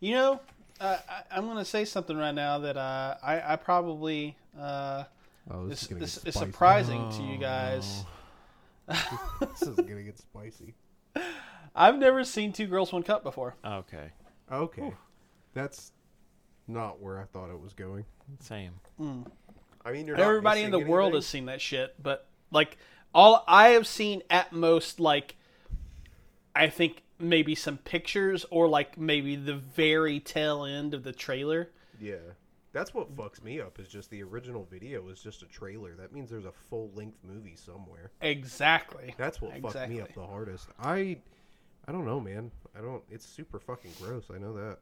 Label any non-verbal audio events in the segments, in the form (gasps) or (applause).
You know, uh, I, I'm going to say something right now that uh, I, I probably uh, Oh, is, is gonna is, get is spicy. surprising to you guys. (laughs) this is gonna get spicy. I've never seen Two Girls One Cup before. Okay. Okay, that's not where I thought it was going. Same. I mean, you're not Everybody in the missing world has seen that shit, but like all I have seen at most like I think maybe some pictures or like maybe the very tail end of the trailer. Yeah, that's what fucks me up. Is just the original video is just a trailer. That means there's a full length movie somewhere. Exactly. That's what fucked me up the hardest. I, I don't know, man. I don't. It's super fucking gross. I know that.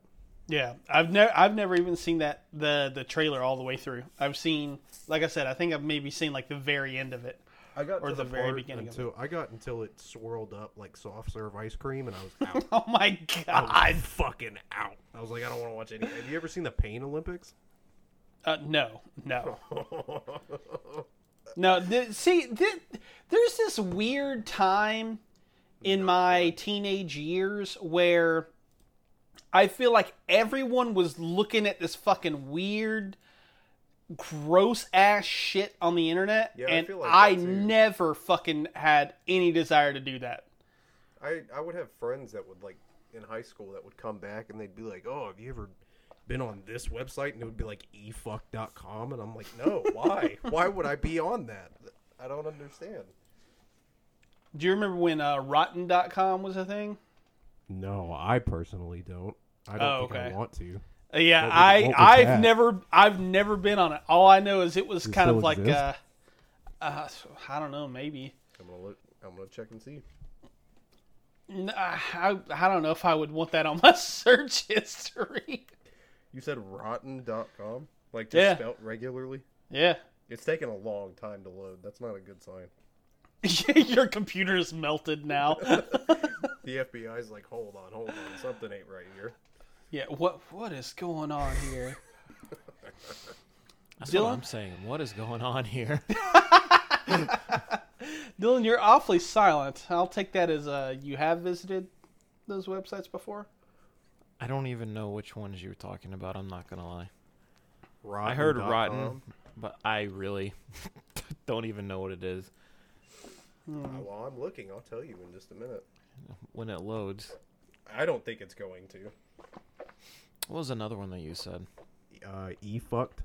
Yeah, I've never I've never even seen that the the trailer all the way through. I've seen like I said, I think I've maybe seen like the very end of it. I got Or to the the, very beginning of until I got until it swirled up like soft serve ice cream, and I was (laughs) out. Oh my god! I am fucking out. I was like, I don't want to watch any. Have you ever seen the Pain Olympics? Uh, no, no. (laughs) No, th- see, th- there's this weird time in my teenage years where I feel like everyone was looking at this fucking weird, gross ass shit on the internet, Yeah, I and feel like I never fucking had any desire to do that. I I would have friends that would like in high school that would come back and they'd be like, "Oh, have you ever been on this website?" And it would be like efuck.com and I'm like, "No, (laughs) why? why would I be on that? I don't understand." Do you remember when uh, Rotten.com was a thing? No, I personally don't. I don't Oh, think okay. I want to. Uh, Yeah, What I what was I've that? never I've never been on it. All I know is it was Does it kind of like exist? uh, uh, I don't know, maybe. I'm gonna look. I'm gonna check and see. I, I don't know if I would want that on my (laughs) search history. You said rotten.com, like just Yeah. spelt regularly. Yeah, It's taking a long time to load. That's not a good sign. (laughs) (laughs) your computer is melted now. The FBI's like, hold on, hold on, something ain't right here. Yeah, what what is going on here? That's Dylan? what I'm saying. What is going on here? (laughs) Dylan, you're awfully silent. I'll take that as uh, you have visited those websites before. I don't even know which ones you're talking about. I'm not gonna lie. Rotten I heard rotten, but I really (laughs) don't even know what it is Well, I'm looking. I'll tell you in just a minute. when it loads. I don't think it's going to. What was another one that you said? Uh, fucked.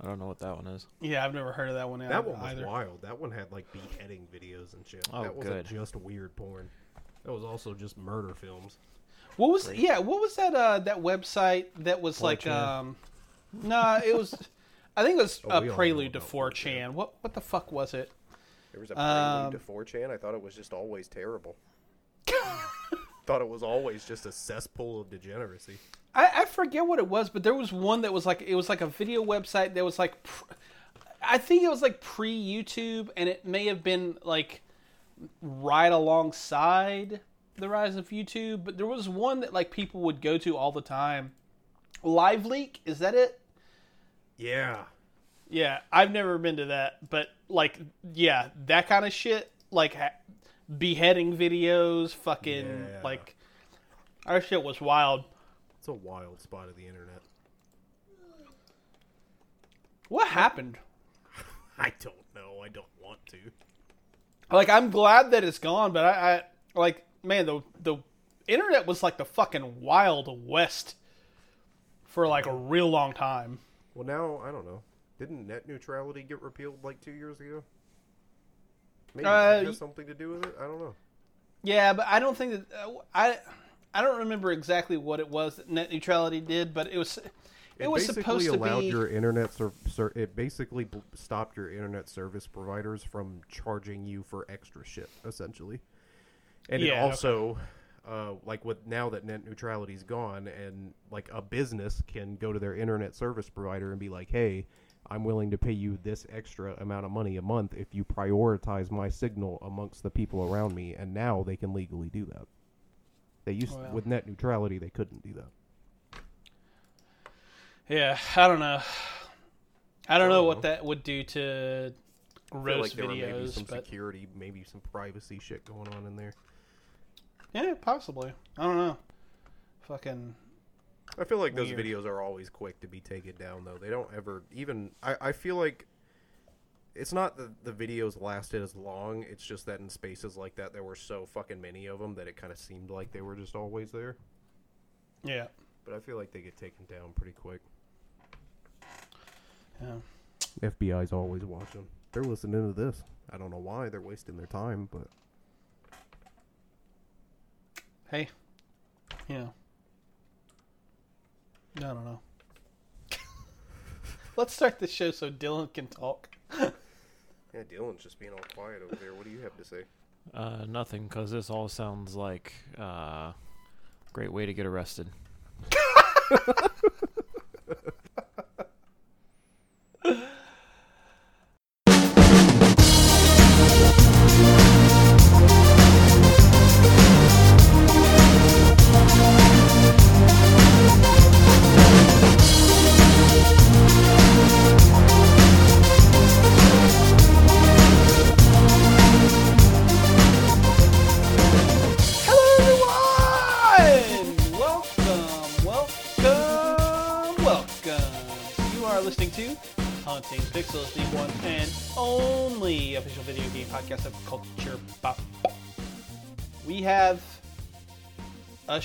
I don't know what that one is. Yeah, I've never heard of that one. That one was either. wild. That one had like beheading videos and shit. Oh, that wasn't good. just weird porn. That was also just murder films. What was yeah? What was that? Uh, that website that was like 4chan. um, nah, it was. I think it was (laughs) Oh, a prelude to 4chan. What what the fuck was it? There was a prelude Um, to 4chan. I thought it was just always terrible. (laughs) thought it was always just a cesspool of degeneracy. I, I forget what it was, but there was one that was like it was like a video website that was like, pr- I think it was like pre YouTube, and it may have been like right alongside the rise of YouTube. But there was one that like people would go to all the time. Live Leak is that it? Yeah. Yeah, I've never been to that, but like, yeah, that kind of shit, like ha- beheading videos, fucking Yeah. like, our shit was wild. It's a wild spot of the internet. What happened? (laughs) I don't know. I don't want to. Like, I'm glad that it's gone, but I, I like, man, the the internet was like the fucking wild west for like a real long time. Well, now I don't know. Didn't net neutrality get repealed like two years ago? Maybe Uh, that has something to do with it. I don't know. Yeah, but I don't think that uh, I. I don't remember exactly what it was that net neutrality did, but it was it, It, was basically supposed to allowed be. your internet ser- ser- it basically bl- stopped your internet service providers from charging you for extra shit essentially and it Yeah, also uh, like with now that net neutrality's gone and like a business can go to their internet service provider and be like hey i'm willing to pay you this extra amount of money a month if you prioritize my signal amongst the people around me and now they can legally do that they used oh, Wow. with net neutrality they couldn't do that Yeah, I don't know. I don't know don't what know. that would do to roast like there were maybe some but security maybe some privacy shit going on in there yeah, possibly. I don't know. Fucking, I feel like those videos are always quick to be taken down, though. They don't ever even. I, I feel like it's not that the videos lasted as long. It's just that in spaces like that, there were so fucking many of them that it kind of seemed like they were just always there. Yeah. But I feel like they get taken down pretty quick. Yeah. FBI's always watching. They're listening to this. I don't know why they're wasting their time, but Hey. Yeah. I don't know. (laughs) Let's start the show so Dylan can talk. (laughs) yeah, Dylan's just being all quiet over there. What do you have to say? Uh, nothing, because this all sounds like uh, great way to get arrested. (laughs)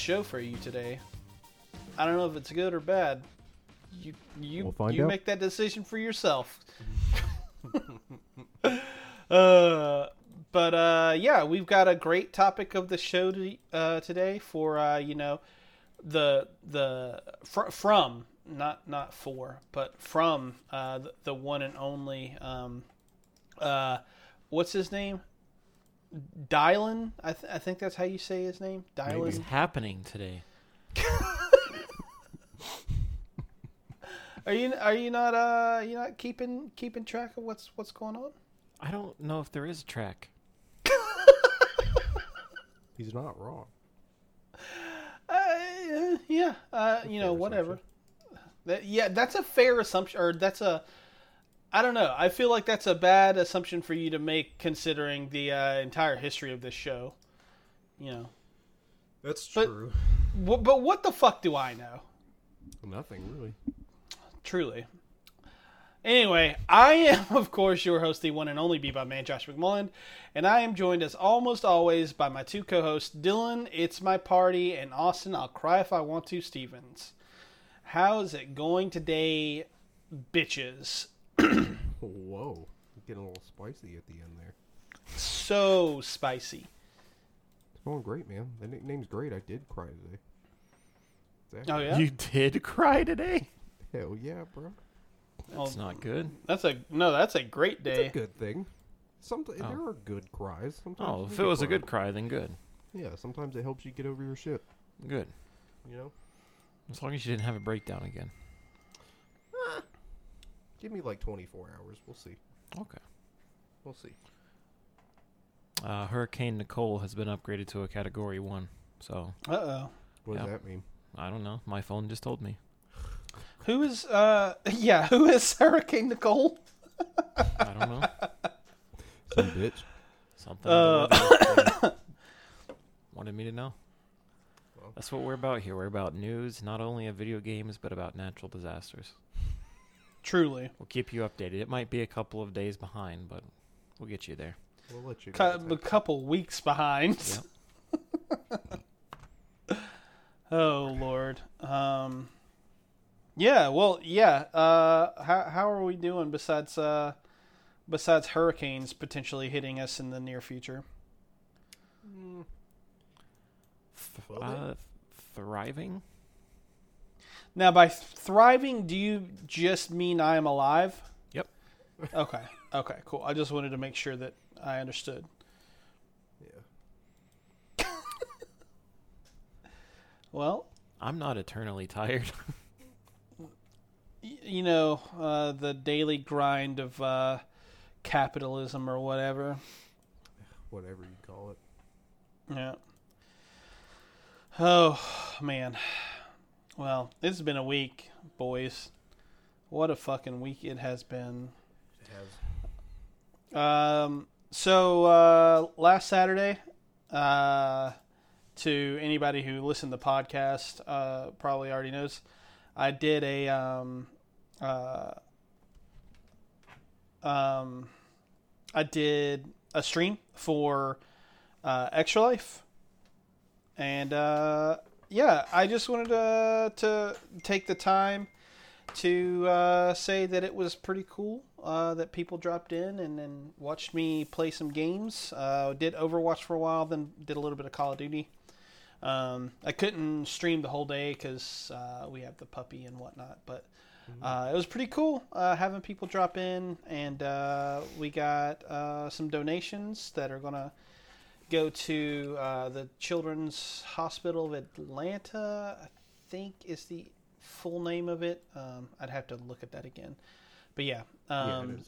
show for you today. I don't know if it's good or bad. You you We'll find you out. make that decision for yourself. (laughs) (laughs) uh, but uh, yeah, we've got a great topic of the show to, uh, today for uh, you know the the fr- from not not for but from uh, the, the one and only um, uh, what's his name Dylan I, th- I think that's how you say his name What's Dylan happening today? (laughs) are you are you not uh you not keeping keeping track of what's what's going on I don't know if there is a track. (laughs) He's not wrong. Uh, yeah, uh, you know, whatever. That, yeah, that's a fair assumption, or that's a. I don't know. I feel like that's a bad assumption for you to make, considering the uh, entire history of this show. You know, That's But- true. Wh- but what the fuck do I know? Nothing really. Truly. Anyway, I am, (laughs) of course, your host, the one and only Bebop Man, Josh McMullen, and I am joined, as almost always, by my two co-hosts, Dylan, It's My Party, and Austin, I'll Cry If I Want to, Stevens. How is it going today, bitches? Whoa, getting a little spicy at the end there. So spicy. It's going great, man. The nickname's great. I did cry today. It's Oh, yeah? You did cry today? Hell yeah, bro. That's Well, not good. That's a no. That's a great It's day. a good thing. Sometimes Oh. there are good cries. Sometimes Oh, if it was a good cry, then good. yeah. Sometimes it helps you get over your shit. Good. You know, As long as you didn't have a breakdown again. Give me like 24 hours. We'll see. Okay. We'll see. Uh, Hurricane Nicole has been upgraded to a Category 1. So, Uh oh. What does Yeah. that mean? I don't know. My phone just told me. Who is uh (laughs) yeah? Who is Hurricane Nicole? I don't know. (laughs) Some bitch. Something Uh. wanted- (laughs) wanted me to know. Well. That's what we're about here. We're about news, not only of video games, but about natural disasters. Truly, We'll keep you updated. It might be a couple of days behind, but we'll get you there. We'll let you. Cu- a couple weeks behind. (laughs) oh Lord. Um. Yeah. Well. Yeah. Uh. How how are we doing besides uh, besides hurricanes potentially hitting us in the near future? Well, they- Uh, thriving? Now, by thriving, do you just mean I am alive? Yep. Okay. Okay. Cool. I just wanted to make sure that I understood. yeah. Well, I'm not eternally tired. (laughs) y- you know, uh, the daily grind of uh, capitalism or whatever. Whatever you call it. Yeah. Oh, man. Well, it's been a week, boys. What a fucking week it has been. It has. Um, so uh, last Saturday, uh, to anybody who listened to the podcast, uh, probably already knows. I did a um, uh, um, I did a stream for uh, Extra Life, and uh, yeah, I just wanted to to take the time to uh, say that it was pretty cool uh, that people dropped in and, and watched me play some games. Uh, did Overwatch for a while, then did a little bit of Call of Duty. Um, I couldn't stream the whole day because uh, we have the puppy and whatnot, but uh, it was pretty cool uh, having people drop in, and uh, we got uh, some donations that are gonna go to uh, the Children's Hospital of Atlanta. I think is the full name of it. Um, I'd have to look at that again, but yeah. Um,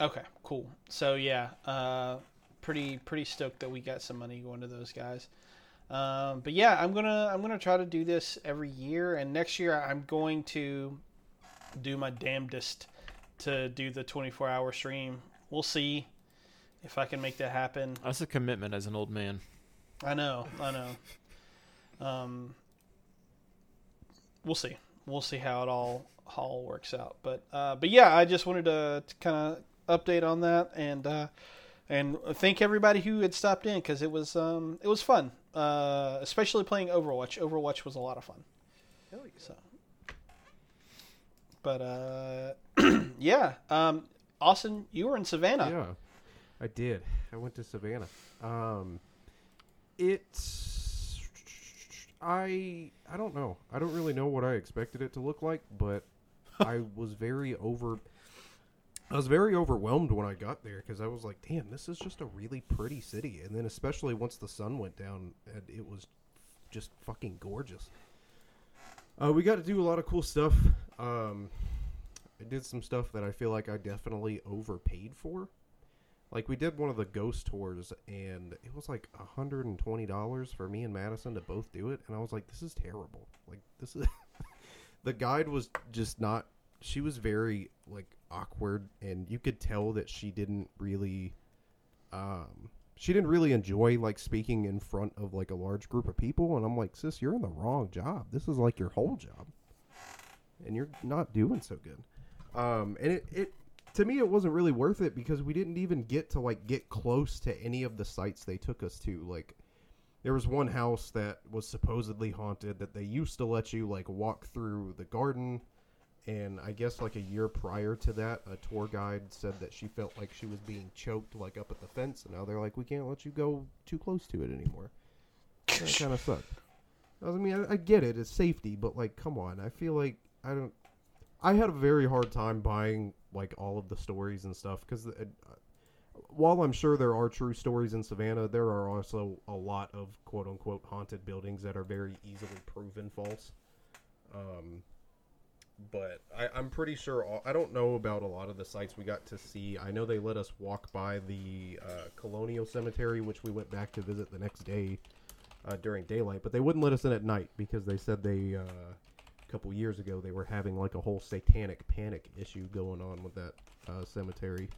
yeah. Okay, cool. So yeah, uh, pretty pretty stoked that we got some money going to those guys. Um, but yeah, I'm gonna I'm gonna try to do this every year, and next year I'm going to do my damnedest to do the 24 hour stream. We'll see if I can make that happen. That's a commitment as an old man. I know, I know. Um, we'll see. We'll see how it all all works out. But uh, but yeah, I just wanted to, to kind of update on that and uh, and thank everybody who had stopped in because it was um, it was fun, uh, especially playing Overwatch. Overwatch was a lot of fun. So, but uh, (clears throat) yeah, um, Austin, you were in Savannah. Yeah, I did. I went to Savannah. Um, it's I I don't know. I don't really know what I expected it to look like, but (laughs) I was very over. I was very overwhelmed when I got there because I was like, "Damn, this is just a really pretty city." And then, especially once the sun went down, and it was just fucking gorgeous. Uh, we got to do a lot of cool stuff. Um, I did some stuff that I feel like I definitely overpaid for. Like we did one of the ghost tours, and it was like hundred and twenty dollars for me and Madison to both do it, and I was like, "This is terrible." Like this is. (laughs) the guide was just not. She was very like awkward, and you could tell that she didn't really. Um, she didn't really enjoy like speaking in front of like a large group of people, and I'm like, "Sis, you're in the wrong job. This is like your whole job, and you're not doing so good." Um, and it, it to me it wasn't really worth it because we didn't even get to like get close to any of the sites they took us to. Like there was one house that was supposedly haunted that they used to let you like walk through the garden. And i guess like a year prior to that a tour guide said that she felt like she was being choked like up at the fence. And now they're like we can't let you go too close to it anymore. That kind of (laughs) sucked i mean I, I get it. It's safety. But like come on. I feel like i don't I had a very hard time buying like all of the stories and stuff because while I'm sure there are true stories in Savannah, there are also a lot of quote unquote haunted buildings that are very easily proven false. Um, but I, I'm pretty sure all, I don't know about a lot of the sites we got to see. I know they let us walk by the uh, Colonial Cemetery, which we went back to visit the next day uh, during daylight, but they wouldn't let us in at night because they said they. Uh, couple years ago they were having like a whole satanic panic issue going on with that uh, cemetery.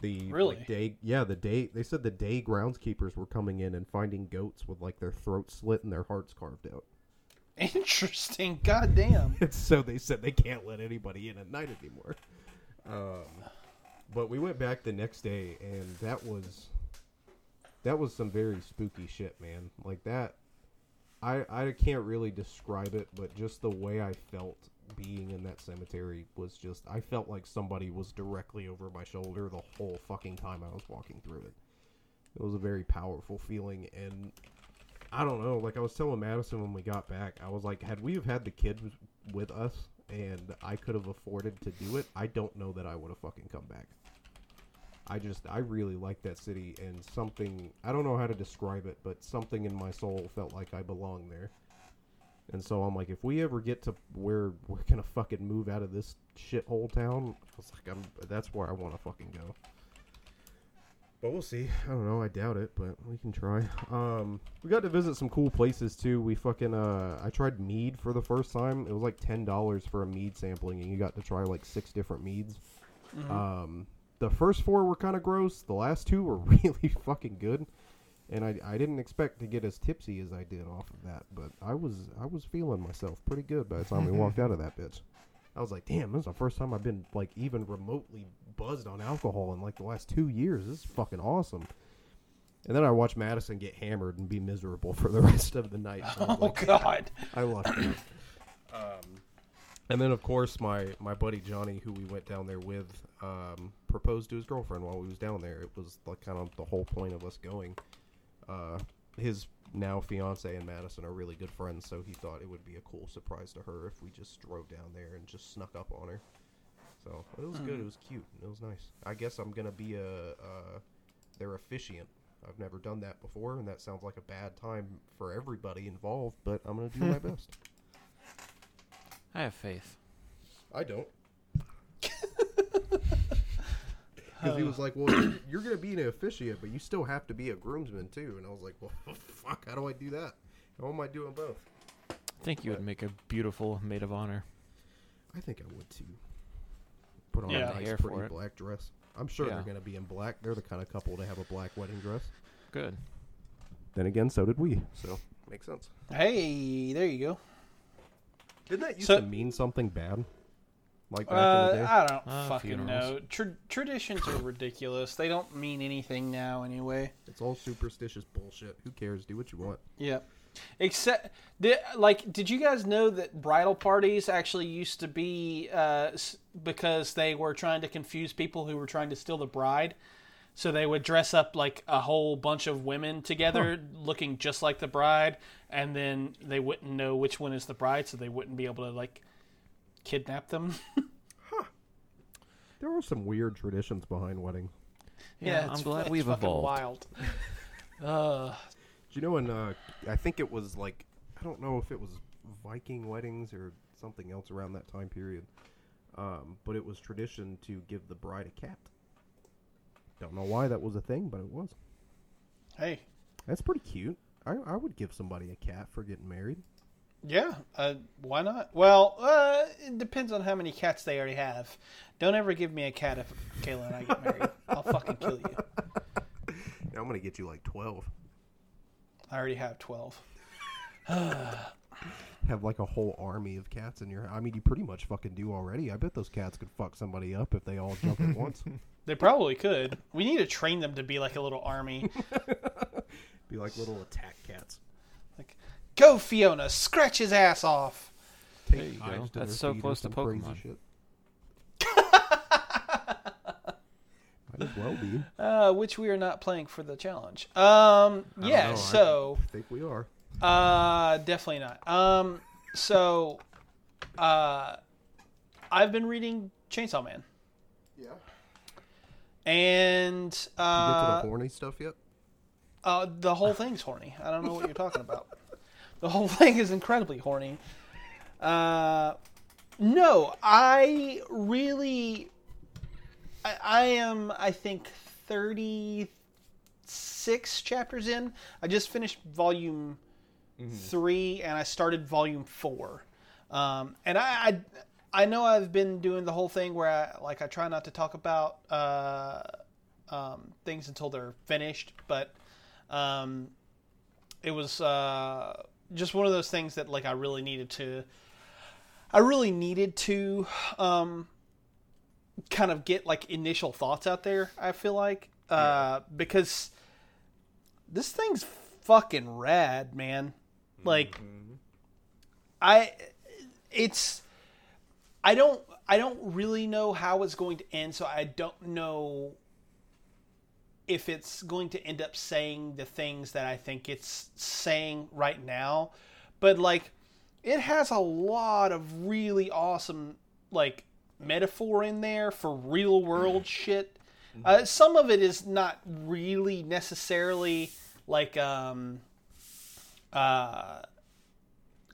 The Really? like, day, yeah, the day they said the day groundskeepers were coming in and finding goats with like their throats slit and their hearts carved out. Interesting. God damn. (laughs) so they said they can't let anybody in at night anymore. Um, but we went back the next day, and that was that was some very spooky shit, man. Like that, I I can't really describe it, but just the way I felt being in that cemetery was just I felt like somebody was directly over my shoulder the whole fucking time I was walking through it. It was a very powerful feeling, and I don't know. Like I was telling Madison when we got back, I was like, had we have had the kids with us and I could have afforded to do it, I don't know that I would have fucking come back. I just I really like that city and something I don't know how to describe it, but something in my soul felt like I belong there. And so I'm like, if we ever get to where we're gonna fucking move out of this shithole town, I was like, I'm that's where I want to fucking go. But we'll see. I don't know. I doubt it, but we can try. Um, we got to visit some cool places too. We fucking uh, I tried mead for the first time. It was like ten dollars for a mead sampling, and you got to try like six different meads. Um, the first four were kind of gross. The last two were (laughs) really fucking good. and I, I didn't expect to get as tipsy as I did off of that, but I was I was feeling myself pretty good by the time we walked out of that bitch. I was like, damn, this is the first time I've been like even remotely buzzed on alcohol in like the last two years. This is fucking awesome. And then I watched Madison get hammered and be miserable for the (laughs) rest of the night. (laughs) Oh like, God. I lucked out. Um, and then, of course, my, my buddy Johnny, who we went down there with, um, proposed to his girlfriend while we was down there. It was like kind of the whole point of us going. Uh, his now fiance and Madison are really good friends, so he thought it would be a cool surprise to her if we just drove down there and just snuck up on her. So it was good. It was cute. It was nice. I guess I'm gonna be a uh, their officiant. I've never done that before, and that sounds like a bad time for everybody involved. But I'm gonna do my (laughs) best. I have faith. I don't. Because he oh. was like, "Well, you're, you're going to be an officiant, but you still have to be a groomsman too." And I was like, "Well, (laughs) fuck, how do I do that? How am I doing both?" I think you would make a beautiful maid of honor. I think I would too. Put on Yeah. a nice, Hair for pretty it. black dress. I'm sure Yeah. they're going to be in black. They're the kind of couple to have a black wedding dress. Good. Then again, so did we. So makes sense. Hey, there you go. Didn't that used So- to mean something bad? Like back Uh, in the day. I don't Uh, fucking funerals. know. Tra- traditions are ridiculous. They don't mean anything now, anyway. It's all superstitious bullshit. Who cares? Do what you want. Yeah. Except, did, like, did you guys know that bridal parties actually used to be uh, because they were trying to confuse people who were trying to steal the bride? So they would dress up like a whole bunch of women together, looking just like the bride, and then they wouldn't know which one is the bride, so they wouldn't be able to like kidnap them. Huh. There are some weird traditions behind weddings. Yeah, it's I'm glad fu- we've it's evolved. Wild. (laughs) Uh, Do you know when? uh I think it was like I don't know if it was Viking weddings or something else around that time period. Um, but it was tradition to give the bride a cat. Don't know why that was a thing, but it was. hey, That's pretty cute. I, I would give somebody a cat for getting married. Yeah, uh, why not? Well, uh, it depends on how many cats they already have. Don't ever give me a cat if Kayla and I get married. I'll fucking kill you. Now I'm gonna get you like twelve. I already have 12. (sighs) Have like a whole army of cats in your. I mean, you pretty much fucking do already. I bet those cats could fuck somebody up if they all jump at (laughs) once. They probably could. We need to train them to be like a little army. (laughs) Be like little attack cats. Like, go Fiona, scratch his ass off. There you go. knives That's so close to some crazy Pokemon. shit. (laughs) Might as well be. Uh, which we are not playing for the challenge. Um, I don't yeah, know, I so think we are. Uh, definitely not. Um, so, uh, I've been reading Chainsaw Man, Yeah. and You get uh, to the horny stuff yet? uh, the whole thing's horny. I don't know what you're talking about. (laughs) The whole (laughs) thing is incredibly horny. Uh, no, I really, I, I am. I think thirty six chapters in. I just finished volume three, and I started volume four. Um, and I, I, I know I've been doing the whole thing where I like I try not to talk about uh, um, things until they're finished, but um, it was uh, just one of those things that like I really needed to. I really needed to um, kind of get like initial thoughts out there. I feel like uh, because this thing's fucking rad, man. Like I it's I don't I don't really know how it's going to end, so I don't know if it's going to end up saying the things that I think it's saying right now. But like it has a lot of really awesome like metaphor in there for real world shit. Uh, some of it is not really necessarily like um uh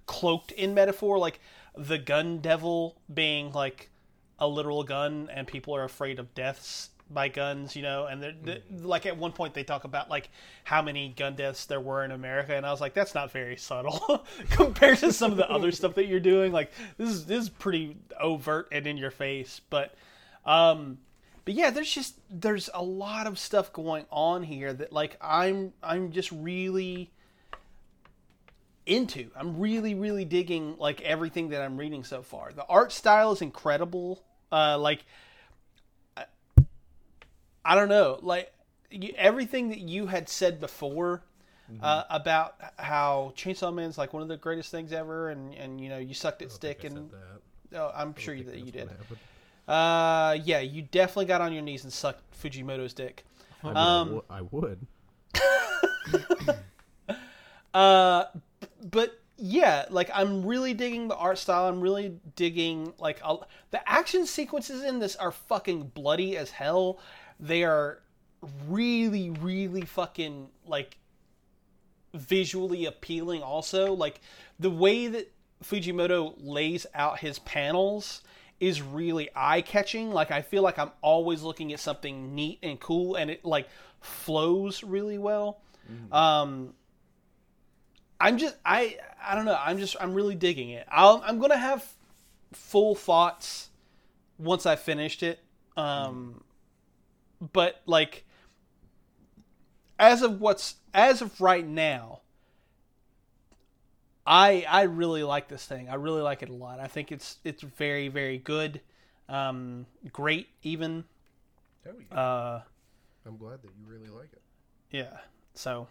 cloaked in metaphor like the gun devil being like a literal gun and people are afraid of deaths by guns you know and they're, they like at one point they talk about like how many gun deaths there were in america and i was like that's not very subtle (laughs) compared to some of the other stuff that you're doing like this is this is pretty overt and in your face but um but yeah, there's just there's a lot of stuff going on here that like I'm I'm just really into. I'm really really digging like everything that I'm reading so far. The art style is incredible. Uh, like I don't know, like you, everything that you had said before. Uh, about how Chainsaw Man's like one of the greatest things ever, and, and you know you sucked at stick, and oh, I'm sure you, that you did. Uh, yeah, you definitely got on your knees and sucked Fujimoto's dick. I, mean, Um, I, w- I would. (laughs) Uh, but yeah, like I'm really digging the art style. I'm really digging like the action sequences in this are fucking bloody as hell. They are really, really fucking like visually appealing. Also, like the way that Fujimoto lays out his panels is really eye catching. Like I feel like I'm always looking at something neat and cool, and it like flows really well. Um, I'm just I I don't know. I'm just I'm really digging it. I'll, I'm gonna have full thoughts once I finished it. Um, but like as of what's as of right now, I I really like this thing. I really like it a lot. I think it's it's very very good, um, great even. Oh, yeah. Uh, I'm glad that you really like it. yeah. So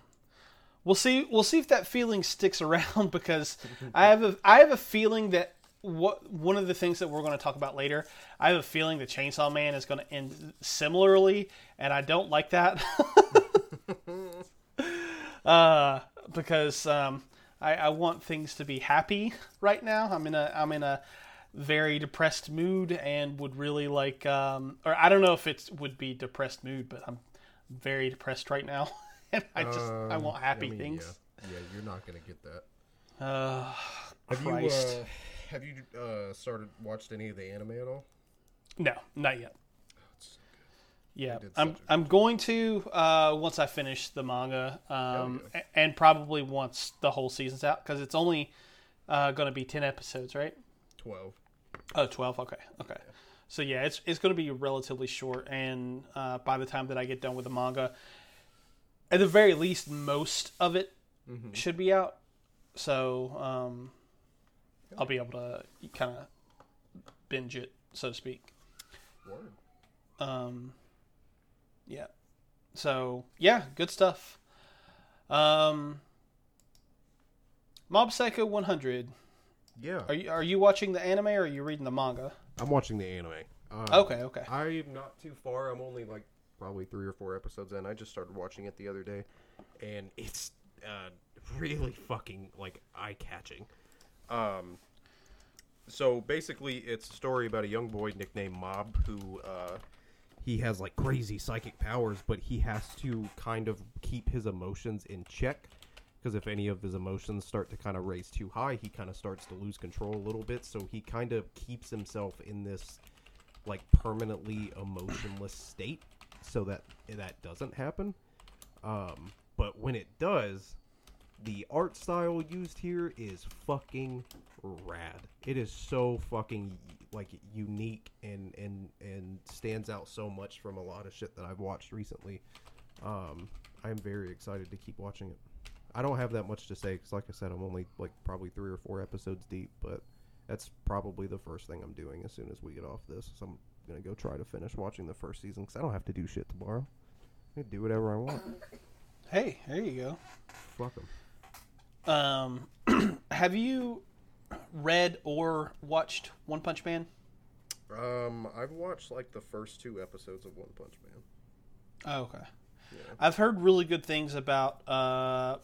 we'll see. We'll see if that feeling sticks (laughs) around because I have a I have a feeling that what one of the things that we're going to talk about later. I have a feeling the Chainsaw Man is going to end similarly, and I don't like that. (laughs) uh, because um, I, I want things to be happy right now. I'm in a I'm in a very depressed mood and would really like um, or I don't know if it would be depressed mood, but I'm very depressed right now, (laughs) and I just I Um, want happy mean, things. Yeah. yeah, you're not gonna get that. Uh, Have Christ. you uh, have you uh, started watched any of the anime at all? no, not yet. Yeah, I'm I'm going to uh, once I finish the manga, um, yeah. and probably once the whole season's out because it's only uh, going to be ten episodes, right? Twelve. Oh, 12. Okay. Okay. So yeah, it's it's going to be relatively short, and uh, by the time that I get done with the manga, at the very least, most of it Mm-hmm. should be out. So um, I'll be able to kind of binge it, so to speak. Word. Um, yeah. So yeah, good stuff. Um, Mob Psycho 100. Yeah. Are you are you watching the anime or are you reading the manga? I'm watching the anime. Uh, Okay. Okay. I'm not too far. I'm only like probably three or four episodes in. I just started watching it the other day, and it's uh, really fucking like eye catching. Um, so basically, it's a story about a young boy nicknamed Mob who uh, he has like crazy psychic powers, but he has to kind of keep his emotions in check. Because if any of his emotions start to kind of raise too high, he kind of starts to lose control a little bit. So he kind of keeps himself in this like permanently emotionless state so that that doesn't happen. Um, but when it does, the art style used here is fucking rad. It is so fucking like unique and and and stands out so much from a lot of shit that I've watched recently. Um, I'm very excited to keep watching it. I don't have that much to say because, like I said, I'm only like probably three or four episodes deep, but that's probably the first thing I'm doing as soon as we get off this. So I'm gonna go try to finish watching the first season because I don't have to do shit tomorrow. I can do whatever I want. Hey, there you go. Fuck 'em. Um, (clears throat) have you read or watched One Punch Man? Um, I've watched like the first two episodes of One Punch Man. Oh, okay. Yeah. I've heard really good things about uh,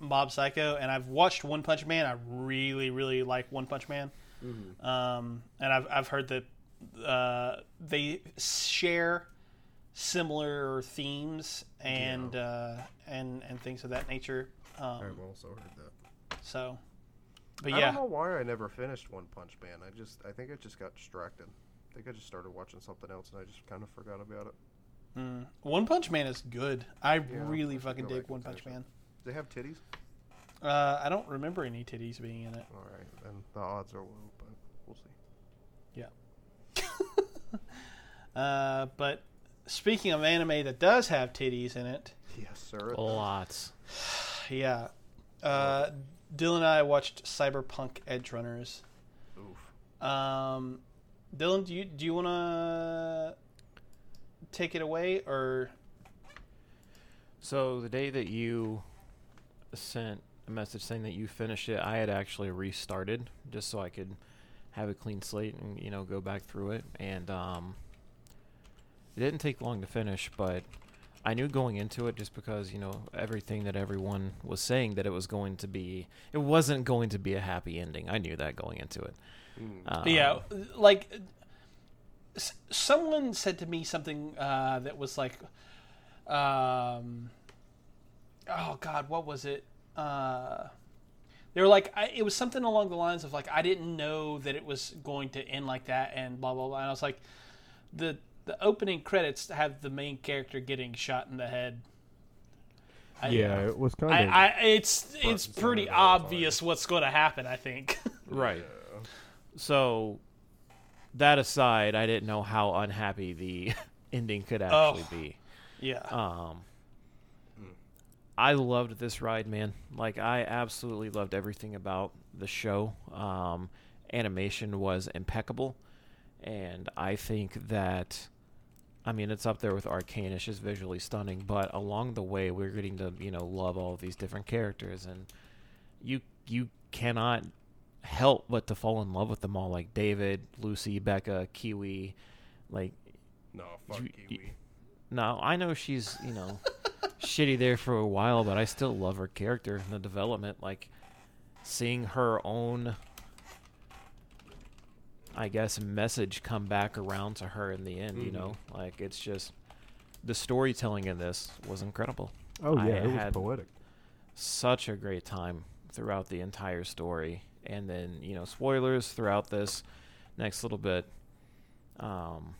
Mob Psycho, and I've watched One Punch Man. I really, really like One Punch Man. Um, and I've I've heard that uh, they share similar themes and uh, and and things of that nature. Um, I've also heard that. so, but I yeah, don't know why I never finished One Punch Man. I just, I think I just got distracted. I think I just started watching something else and I just kind of forgot about it. mm, One Punch Man is good. I Yeah, really I fucking dig One Punch finish it. Man. They have titties. Uh, I don't remember any titties being in it. All right, then the odds are low, but we'll see. Yeah. (laughs) uh, but speaking of anime that does have titties in it, Yes, sir. Lots. (sighs) (sighs) (sighs) yeah, uh, Dylan and I watched Cyberpunk Edge Runners. Oof. Um, Dylan, do you do you want to take it away or? So the day that you sent a message saying that you finished it, I had actually restarted just so I could have a clean slate and you know go back through it. And um, it didn't take long to finish, but I knew going into it just because you know everything that everyone was saying that it was going to be. It wasn't going to be a happy ending. I knew that going into it. Um, yeah, like s- someone said to me something uh, that was like, um, oh God, what was it? Uh, they were like, I, it was something along the lines of like, I didn't know that it was going to end like that, and blah blah blah. And I was like, the the opening credits have the main character getting shot in the head. I, yeah, it was kind I, of. I, it's it's pretty the whole time. obvious what's going to happen. I think. (laughs) Right. So that aside, I didn't know how unhappy the (laughs) ending could actually Oh. be. yeah. Um I loved this ride, man. Like I absolutely loved everything about the show. Um animation was impeccable and I think that I mean it's up there with Arcane. It's just visually stunning, but along the way we're getting to, you know, love all of these different characters and you you cannot help but to fall in love with them all like David, Lucy, Becca, Kiwi, like No, fuck You- Kiwi. no, I know she's, you know, (laughs) shitty there for a while, but I still love her character and the development. Like, seeing her own, I guess, message come back around to her in the end, you know? Like, it's just, the storytelling in this was incredible. oh I yeah, it was poetic. Such a great time throughout the entire story. And then, you know, spoilers throughout this next little bit. Um,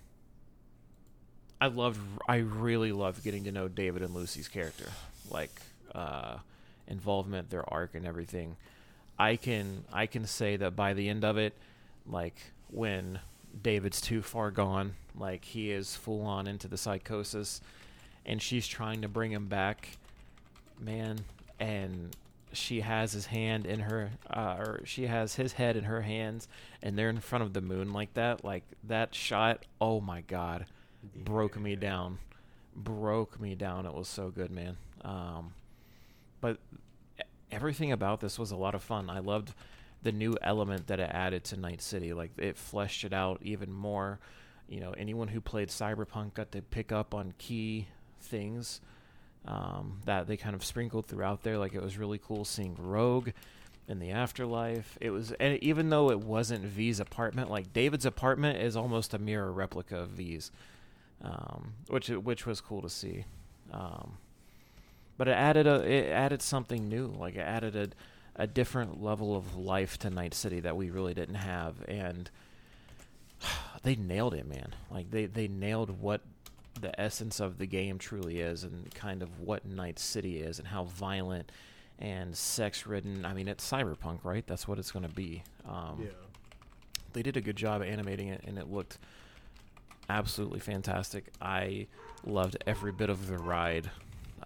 I loved, I really loved getting to know David and Lucy's character, like uh, involvement, their arc, and everything. I can, I can say that by the end of it, like when David's too far gone, like he is full on into the psychosis, and she's trying to bring him back, man, and she has his hand in her uh, or she has his head in her hands and they're in front of the moon like that. Like that shot oh my god broke me down. Broke me down. It was so good man. Um, but everything about this was a lot of fun. I loved the new element that it added to night city like it fleshed it out even more you know anyone who played cyberpunk got to pick up on key things um, that they kind of sprinkled throughout there. Like it was really cool seeing Rogue in the afterlife. It was, and even though it wasn't V's apartment, like David's apartment is almost a mirror replica of V's, um, which which was cool to see. Um, but it added a it added something new. Like it added a a different level of life to Night City that we really didn't have, and (sighs) they nailed it, man. Like they they nailed what the essence of the game truly is and kind of what Night City is and how violent and sex ridden. I mean, it's cyberpunk, right? That's what it's going to be. Um, Yeah. They did a good job animating it and it looked absolutely fantastic. I loved every bit of the ride.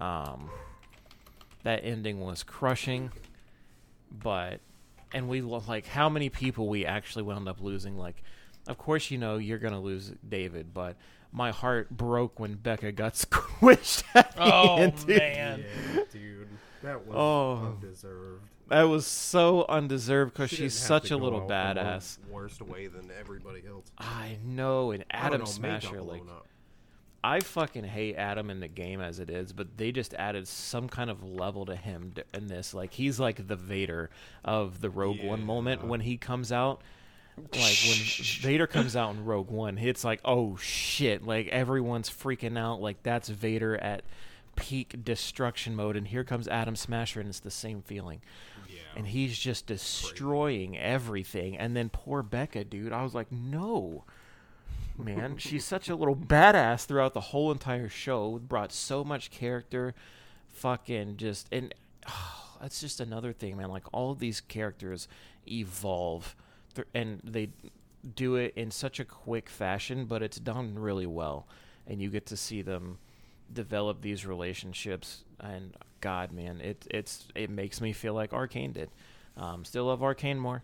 Um, that ending was crushing, but and we like how many people we actually wound up losing. Like, of course, you know you're gonna lose David, but my heart broke when Becca got (laughs) squished. At the Oh end, dude. man. Yeah, dude. That was Oh. undeserved. that was so undeserved because She she's such a little badass. Worst way than everybody else. I know, and I Adam know, Smasher, like up. I fucking hate Adam in the game as it is, but they just added some kind of level to him in this. Like he's like the Vader of the Rogue One moment when he comes out. Like when Vader comes out in Rogue One, it's like, oh shit! Like everyone's freaking out. Like that's Vader at peak destruction mode, and here comes Adam Smasher, and it's the same feeling. Yeah. And he's just destroying everything. And then poor Becca, dude. I was like, no man. She's such a little badass throughout the whole entire show. Brought so much character, fucking just and oh, (sighs) that's just another thing, man. Like all these characters evolve, th- and they do it in such a quick fashion, but it's done really well, and you get to see them develop these relationships. And God, man, it it's it makes me feel like Arcane did. Um, still love Arcane more,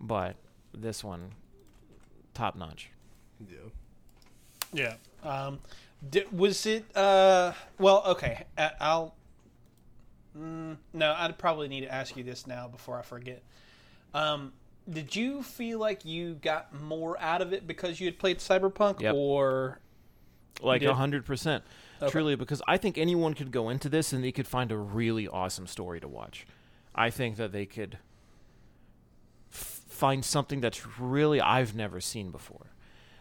but this one, top notch. Yeah. Yeah. Um, di- was it? Uh, well, okay. I- I'll. Mm, no, I'd probably need to ask you this now before I forget. Um, did you feel like you got more out of it because you had played Cyberpunk, Yep. or like a hundred percent truly because i think anyone could go into this and they could find a really awesome story to watch i think that they could f- find something that's really i've never seen before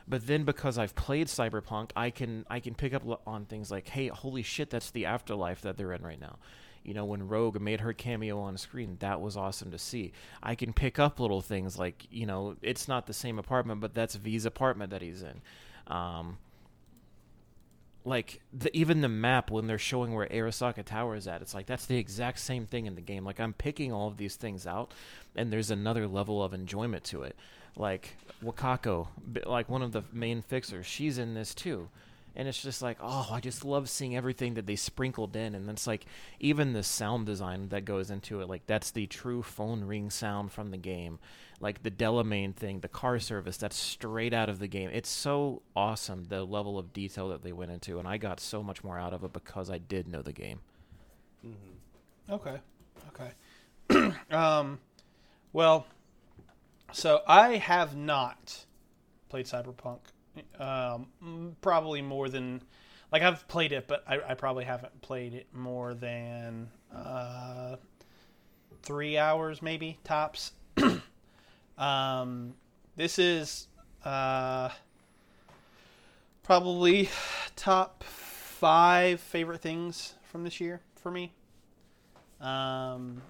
but then because i've played cyberpunk i can i can pick up on things like hey holy shit that's the afterlife that they're in right now you know when rogue made her cameo on screen that was awesome to see i can pick up little things like you know it's not the same apartment but that's v's apartment that he's in um, like the, even the map when they're showing where Arasaka Tower is at, it's like that's the exact same thing in the game. Like I'm picking all of these things out, and there's another level of enjoyment to it. Like Wakako, like one of the main fixers, she's in this too, and it's just like, oh, I just love seeing everything that they sprinkled in, and it's like even the sound design that goes into it, like that's the true phone ring sound from the game like the Delamain thing, the car service, that's straight out of the game. It's so awesome the level of detail that they went into, and I got so much more out of it because I did know the game. Okay. Okay. (clears throat) um, well, so I have not played Cyberpunk. Um, probably more than like I've played it, but I, I probably haven't played it more than uh, three hours, maybe tops. (clears throat) um, this is uh, probably top five favorite things from this year for me. Um,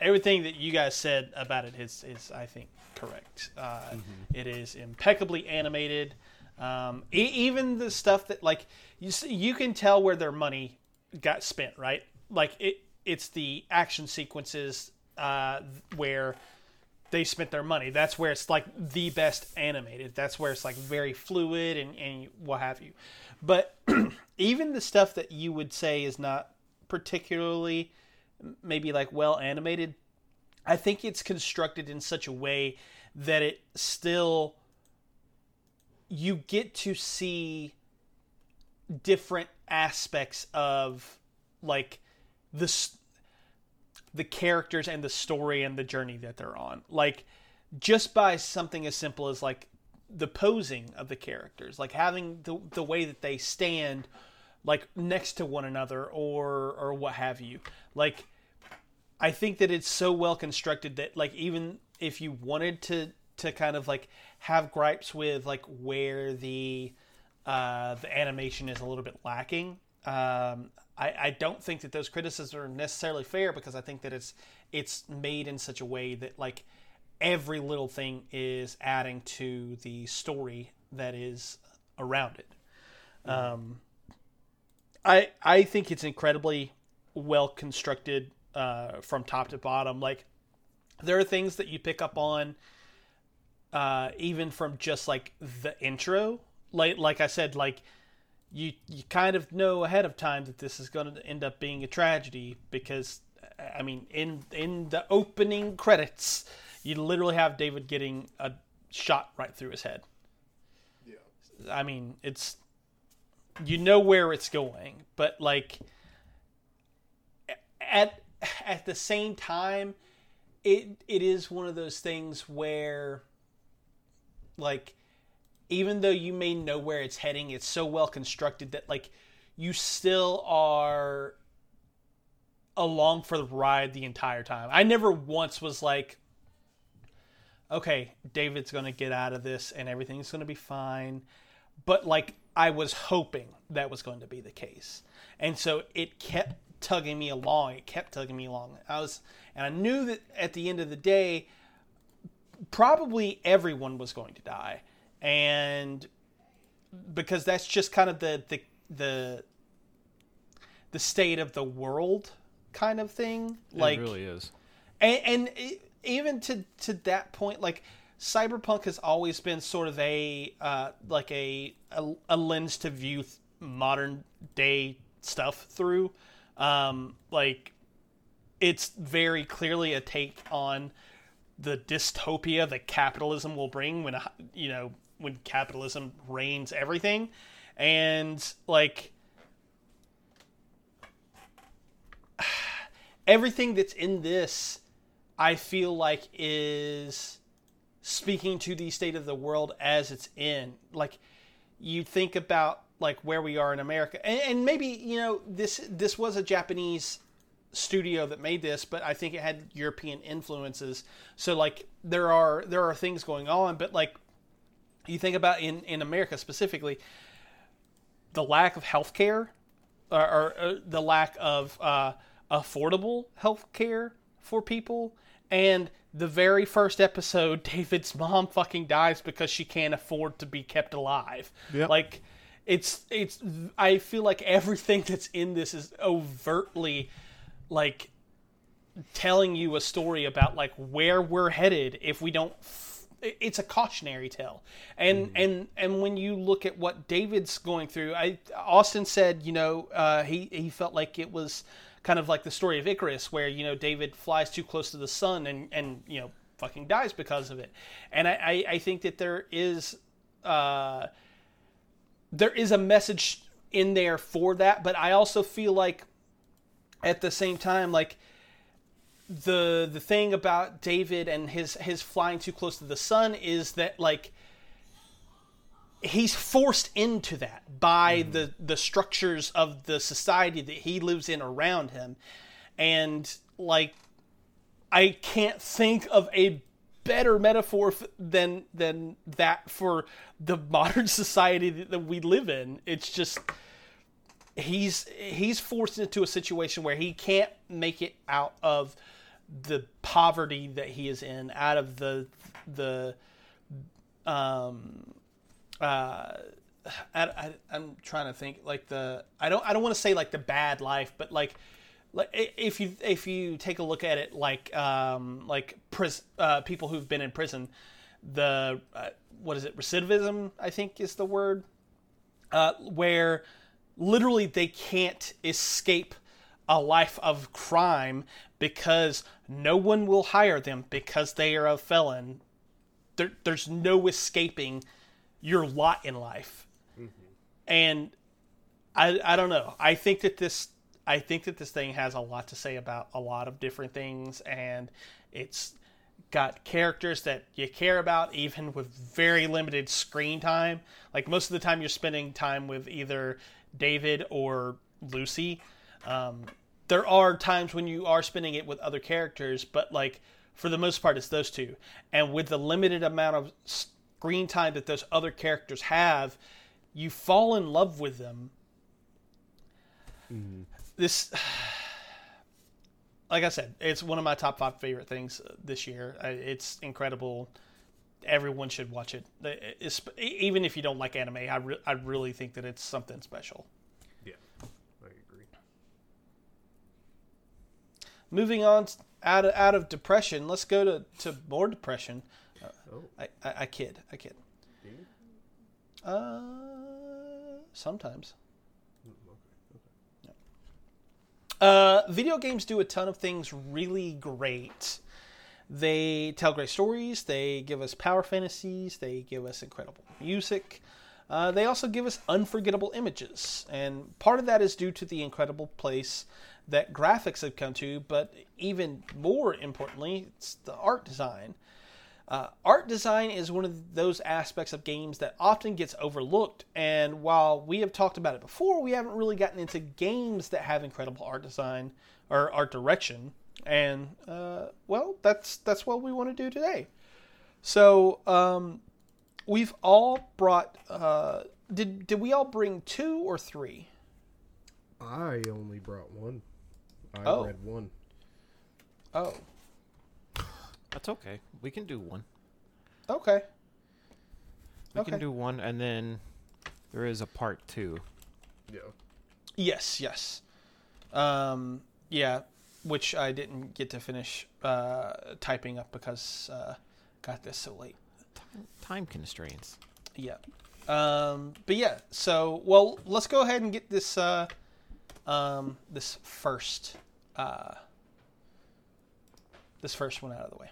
everything that you guys said about it is, is I think, correct. Uh, it is impeccably animated. Um, e- even the stuff that like you see, you can tell where their money got spent, right? Like it, it's the action sequences uh, where they spent their money. That's where it's like the best animated. That's where it's like very fluid and, and what have you. But (clears throat) even the stuff that you would say is not particularly maybe like well animated, I think it's constructed in such a way that it still you get to see different aspects of like the the characters and the story and the journey that they're on. Like just by something as simple as like the posing of the characters, like having the the way that they stand like next to one another or or what have you. Like I think that it's so well constructed that like even if you wanted to to kind of like have gripes with like where the uh, the animation is a little bit lacking. Um, I, I don't think that those criticisms are necessarily fair because I think that it's it's made in such a way that like every little thing is adding to the story that is around it. Um, I I think it's incredibly well constructed uh, from top to bottom. Like there are things that you pick up on uh, even from just like the intro. Like like I said, like you you kind of know ahead of time that this is going to end up being a tragedy because I mean in in the opening credits you literally have David getting a shot right through his head. Yeah. I mean, it's you know where it's going, but like at at the same time it it is one of those things where like even though you may know where it's heading, it's so well constructed that like you still are along for the ride the entire time. I never once was like okay, David's going to get out of this and everything's going to be fine. But like I was hoping that was going to be the case. And so it kept tugging me along. It kept tugging me along. I was and I knew that at the end of the day probably everyone was going to die. And because that's just kind of the the the the state of the world kind of thing. Like it really is. and, and e- even to to that point like cyberpunk has always been sort of a uh, like a, a a lens to view th- modern day stuff through. Um, like it's very clearly a take on the dystopia that capitalism will bring when you know when capitalism reigns everything, and like (sighs) everything that's in this, I feel like is speaking to the state of the world as it's in. Like you think about like where we are in America, and, and maybe you know this this was a Japanese studio that made this, but I think it had European influences. So like there are there are things going on, but like you think about in in America specifically, the lack of health care or, or, uh, the lack of uh, affordable health care for people and the very first episode (laughs) david's mom fucking dies because she can't afford to be kept alive. Yep. like it's it's i feel like everything (laughs) that's in this is overtly like telling you a story about like where we're headed if we don't f- it's a cautionary tale. And and and when you look at what david's going through i austin said you know uh, he he felt like it was kind of like the story of icarus where you know david flies too close to the sun and and you know fucking dies because of it. And i i, I think that there is uh there is a message in there for that but i also feel like at the same time like the the thing about David and his his flying too close to the sun is that like he's forced into that by the the structures of the society that he lives in around him. And like I can't think of a better metaphor f- than than that for the (laughs) modern society that, that we live in. It's just he's he's forced into a situation where he can't make it out of the poverty that he is in out of the the um uh (sighs) I, I'm trying to think like the I don't I don't want to say like the bad life but like like if you if you take a look at it like um like pris- uh, people who've been in prison the uh, what is it recidivism I think is the word uh, where literally they can't escape a life of crime because no one will hire them because they are a felon. There, there's no escaping your lot in life, and I, I don't know. I think that this I think that this thing has a lot to say about a lot of different things, and it's got characters that you care about, even with very limited screen time. Like most of the time, you're spending time with either David or Lucy. Um, there are times when you are spending it with other characters, but like for the most part, it's those two. And with the limited amount of screen time that those other characters have, you fall in love with them. This, (sighs) like I said, it's one of my top five favorite things uh, this year. It's incredible. Everyone should watch it. It's, even if you don't like anime, I, re- I really think that it's something special. Yeah, I agree. Moving on out of, out of depression, let's go to, to more depression. Oh. I, I, I kid. I kid. Do you? Uh, sometimes. Uh, video games do a ton of things really great. They tell great stories. They give us power fantasies. They give us incredible music. Uh, they also give us unforgettable images, and part of that is due to the incredible place that graphics have come to. But even more importantly, it's the art design. Uh, art design is one of those aspects of games that often gets overlooked. And while we have talked about it before, we haven't really gotten into games that have incredible art design or art direction. And uh, well, that's that's what we want to do today. So um, we've all brought. Uh, did did we all bring two or three? I only brought one. I Oh. read one. Oh, That's okay. We can do one. okay. We Okay. can do one, and then there is a part two. Yeah. Yes, yes. Um, yeah, which I didn't get to finish uh, typing up because uh, got this so late. Time constraints. Yeah. Um, but yeah, so well, let's go ahead and get this uh, um, this first uh, this first one out of the way.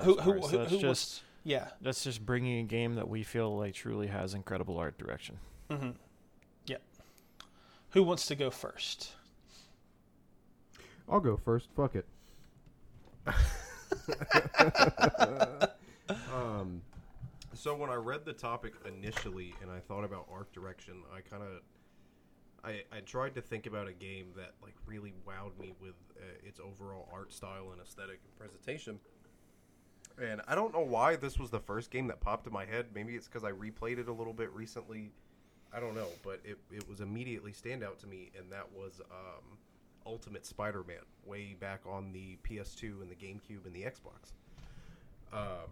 Who who Alright, so who, that's who just was? Yeah. that's just bringing a game that we feel like truly has incredible art direction. Mm-hmm. Yeah. Who wants to go first? I'll go first. Fuck it. (laughs) um, so when I read the topic initially and I thought about art direction, I kind of I, I tried to think about a game that like really wowed me with uh, its overall art style and aesthetic and presentation. And I don't know why this was the first game that popped in my head. Maybe it's because I replayed it a little bit recently. I don't know, but it, it was immediately stand out to me, and that was um, Ultimate Spider-Man, way back on the PS2 and the GameCube and the Xbox. Um,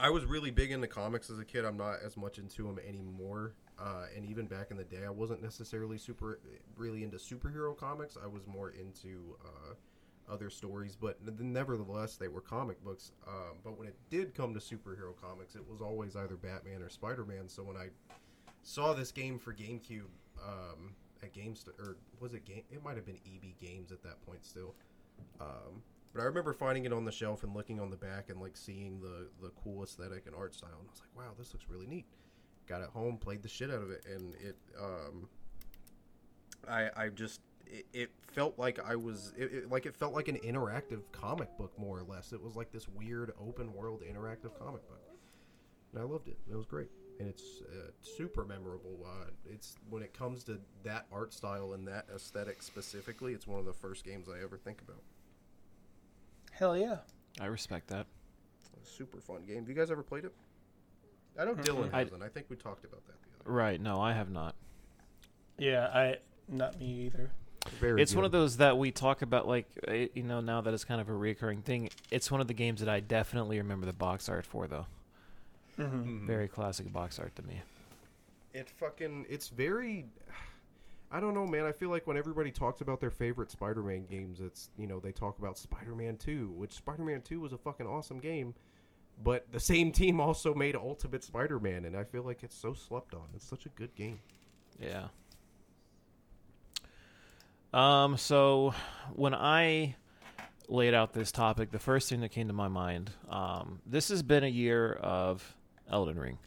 I was really big into comics as a kid. I'm not as much into them anymore. Uh, and even back in the day, I wasn't necessarily super really into superhero comics. I was more into uh, other stories, but nevertheless, they were comic books. Um, but when it did come to superhero comics, it was always either Batman or Spider Man. So when I saw this game for GameCube um, at GameStop, or was it game? It might have been EB Games at that point still. Um, but I remember finding it on the shelf and looking on the back and like seeing the the cool aesthetic and art style, and I was like, wow, this looks really neat. Got it home, played the shit out of it, and it. Um, I I just it, it felt like I was it, it, like it felt like an interactive comic book more or less. It was like this weird open world interactive comic book, and I loved it. It was great, and it's uh, super memorable. Uh, it's when it comes to that art style and that aesthetic specifically, it's one of the first games I ever think about. Hell yeah. I respect that. A super fun game. Have you guys ever played it? I know Dylan I- hasn't. I think we talked about that the other. Right? No, I have not. Yeah, I not me either. Very it's one of those that we talk about, like eh, you know, now that it's kind of a recurring thing. It's one of the games that I definitely remember the box art for, though. Mm-hmm. Mhm. Very classic box art to me. It fucking it's very I don't know, man. I feel like when everybody talks about their favorite Spider-Man games, it's you know they talk about Spider-Man 2, which Spider-Man 2 was a fucking awesome game, but the same team (laughs) also made Ultimate Spider-Man, and I feel like it's so slept on. It's such a good game. Yeah. Um. So when I laid out this topic, the first thing that came to my mind, um, this has been a year of Elden Ring.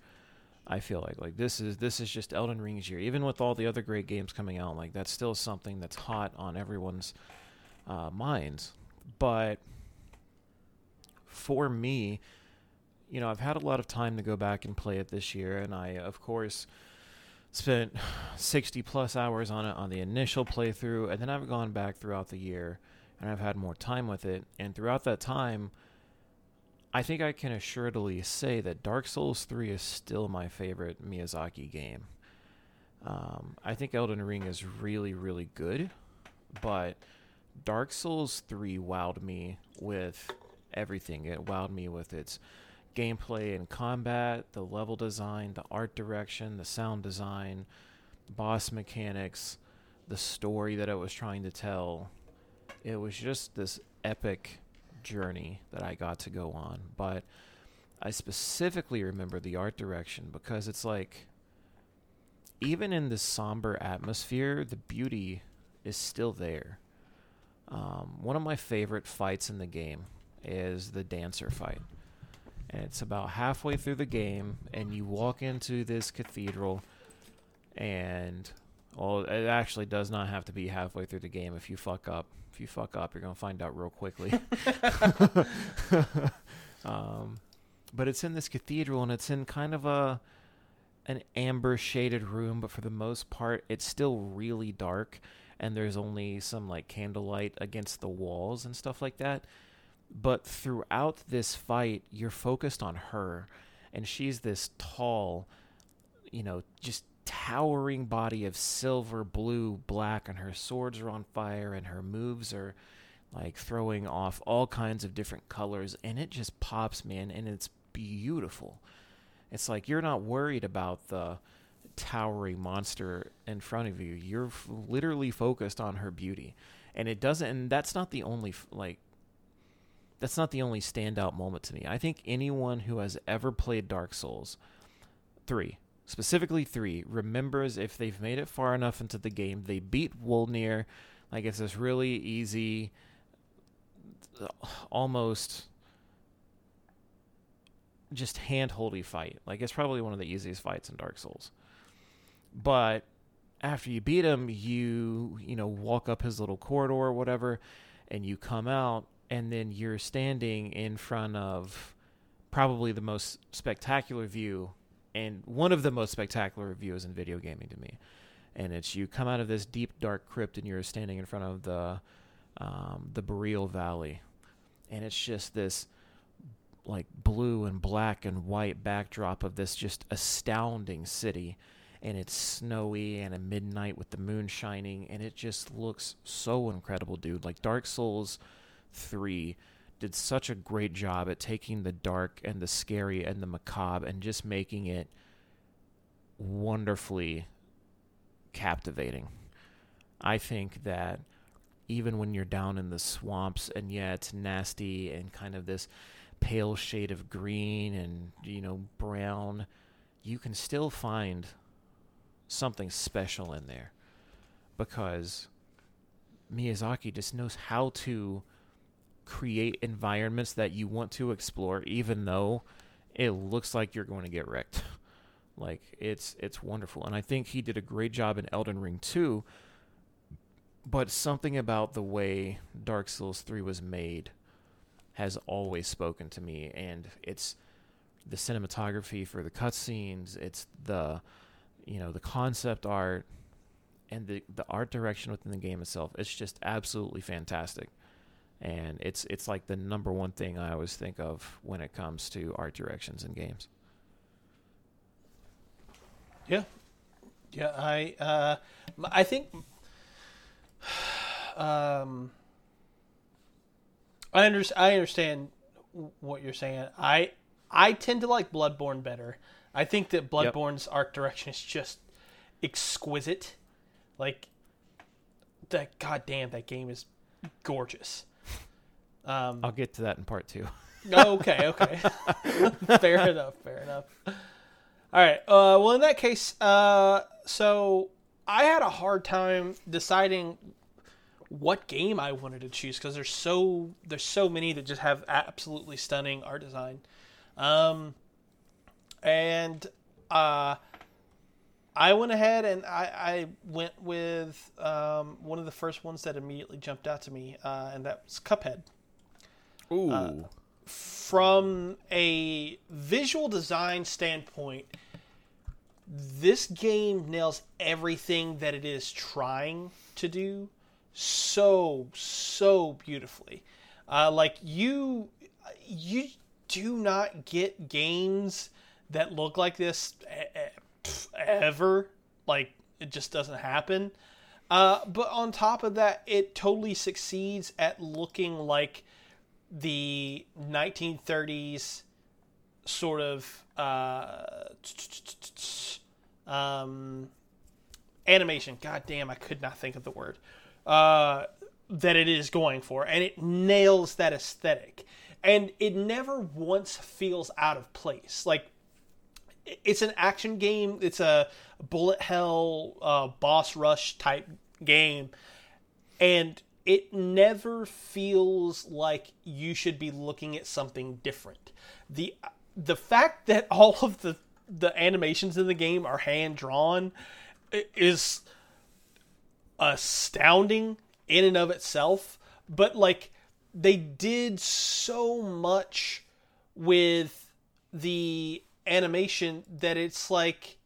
I feel like like this is this is just Elden Ring's year. Even with all the other great games coming out, like that's still something that's hot on everyone's uh, minds. But for me, you know, I've had a lot of time to go back and play it this year, and I, of course, spent 60 plus hours on it on the initial playthrough, and then I've gone back throughout the year, and I've had more time with it, and throughout that time, I think I can assuredly say that Dark Souls 3 is still my favorite Miyazaki game. Um, I think Elden Ring is really, really good, but Dark Souls 3 wowed me with everything. It wowed me with its gameplay and combat, the level design, the art direction, the sound design, boss mechanics, the story that it was trying to tell. It was just this epic journey that I got to go on. But I specifically remember the art direction because it's like, even in this somber atmosphere, the beauty is still there. Um, one of my favorite fights in the game is the dancer fight. And it's about halfway through the game, and you walk into this cathedral, and well, it actually does not have to be halfway through the game. If you fuck up, if you fuck up, you're gonna find out real quickly. (laughs) um, but it's in this cathedral, and it's in kind of a an amber shaded room, but for the most part, it's still really dark, and there's only some like candlelight against the walls and stuff like that. But throughout this fight, you're focused on her, and she's this tall, you know, just towering body of silver, blue, black, and her swords are on fire, and her moves are like throwing off all kinds of different colors, and it just pops, man, and it's beautiful. It's like you're not worried about the towering monster in front of you. You're f- literally focused on her beauty, and it doesn't. And that's not the only f- like that's not the only standout moment to me. I think anyone who has ever played Dark Souls 3, specifically 3, remembers if they've made it far enough into the game, they beat Wolnir, like it's this really easy almost just hand-holdy fight. Like it's probably one of the easiest fights in Dark Souls. But after you beat him, you you know walk up his little corridor or whatever, and you come out, and then you're standing in front of probably the most spectacular view, and one of the most spectacular views in video gaming to me. And it's you come out of this deep dark crypt, and you're standing in front of the um, the Boreal Valley, and it's just this like blue and black and white backdrop of this just astounding city. And it's snowy and a midnight with the moon shining. And it just looks so incredible dude. Like dark souls 3 did such a great job at taking the dark and the scary and the macabre and just making it wonderfully captivating. I think that even when you're down in the swamps and yeah it's nasty and kind of this pale shade of green and you know brown you can still find something special in there because Miyazaki just knows how to create environments that you want to explore even though it looks like you're going to get wrecked. (laughs) like it's it's wonderful. And I think he did a great job in Elden Ring too but something about the way Dark Souls 3 was made has always spoken to me. And it's the cinematography for the cutscenes, it's the you know the concept art and the the art direction within the game itself it's just absolutely fantastic and it's it's like the number one thing i always think of when it comes to art directions in games Yeah, yeah. I uh, I think (sighs) um, I under, I understand what you're saying. I I tend to like Bloodborne better. I think that Bloodborne's art direction is just exquisite. Like that. goddamn, that game is gorgeous. Um, i'll get to that in part two. (laughs) okay, okay. (laughs) fair enough, fair enough. All right. Uh, well, in that case, uh, so I had a hard time deciding what game I wanted to choose because there's so there's so many that just have absolutely stunning art design, um, and uh, I went ahead and I, I went with um, one of the first ones that immediately jumped out to me, uh, and that was Cuphead ooh from a visual design standpoint, this game nails everything that it is trying to do so so beautifully. Uh, like you, you do not get games that look like this ever. Like it just doesn't happen. Uh, but on top of that, it totally succeeds at looking like the 1930s sort of uh, um, animation. God damn, I could not think of the word uh, that it is going for, and it nails that aesthetic. And it never once feels out of place. Like it's an action game. It's a bullet hell uh, boss rush type game, and it never feels like you should be looking at something different. the The fact that (laughs) all of the the animations in the game are hand drawn is astounding in and of itself. But like they did so much with the animation that it's like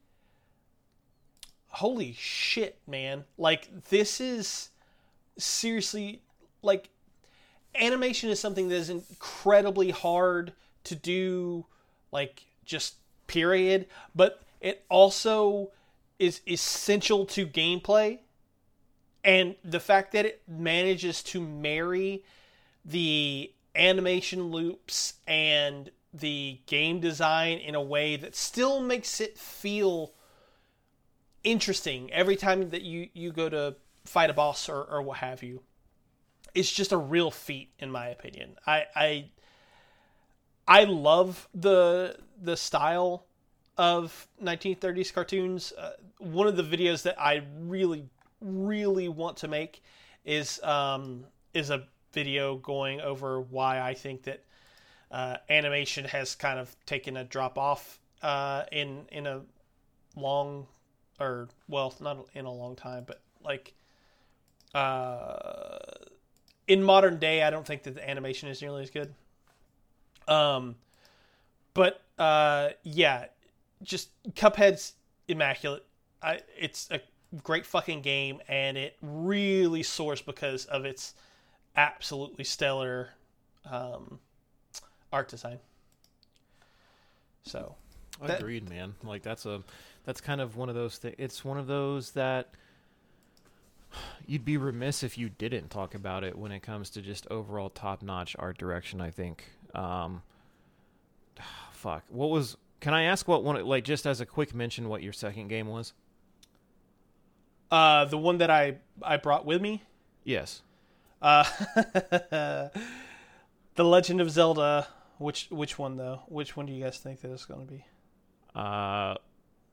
holy shit man like this is seriously like animation is something that is incredibly hard to do like just period but it also is essential to gameplay. And the fact that it manages to marry the animation loops and the game design in a way that still makes it feel interesting every time that you you go to fight a boss or, or what have you it's just a real feat in my opinion. I I I love the the style of 1930s cartoons. Uh, one of the videos that I really really want to make is um is a video going over why I think that uh, animation has kind of taken a drop off uh, in in a long or well not in a long time but like uh, in modern day I don't think that the animation is nearly as good um but uh yeah just Cuphead's immaculate I it's a great fucking game and it really soars because of its absolutely stellar um art design so That- Agreed, man. Like that's a that's kind of one of those things. It's one of those that you'd be remiss if you didn't talk about it when it comes to just overall top-notch art direction. I think. Um, (sighs) fuck. What was? Can I ask what one? Like just as a quick mention, what your second game was? uh the one that I I brought with me Yes. Uh, (laughs) The Legend of Zelda. Which which one though? Which one do you guys think that it's going to be? Uh,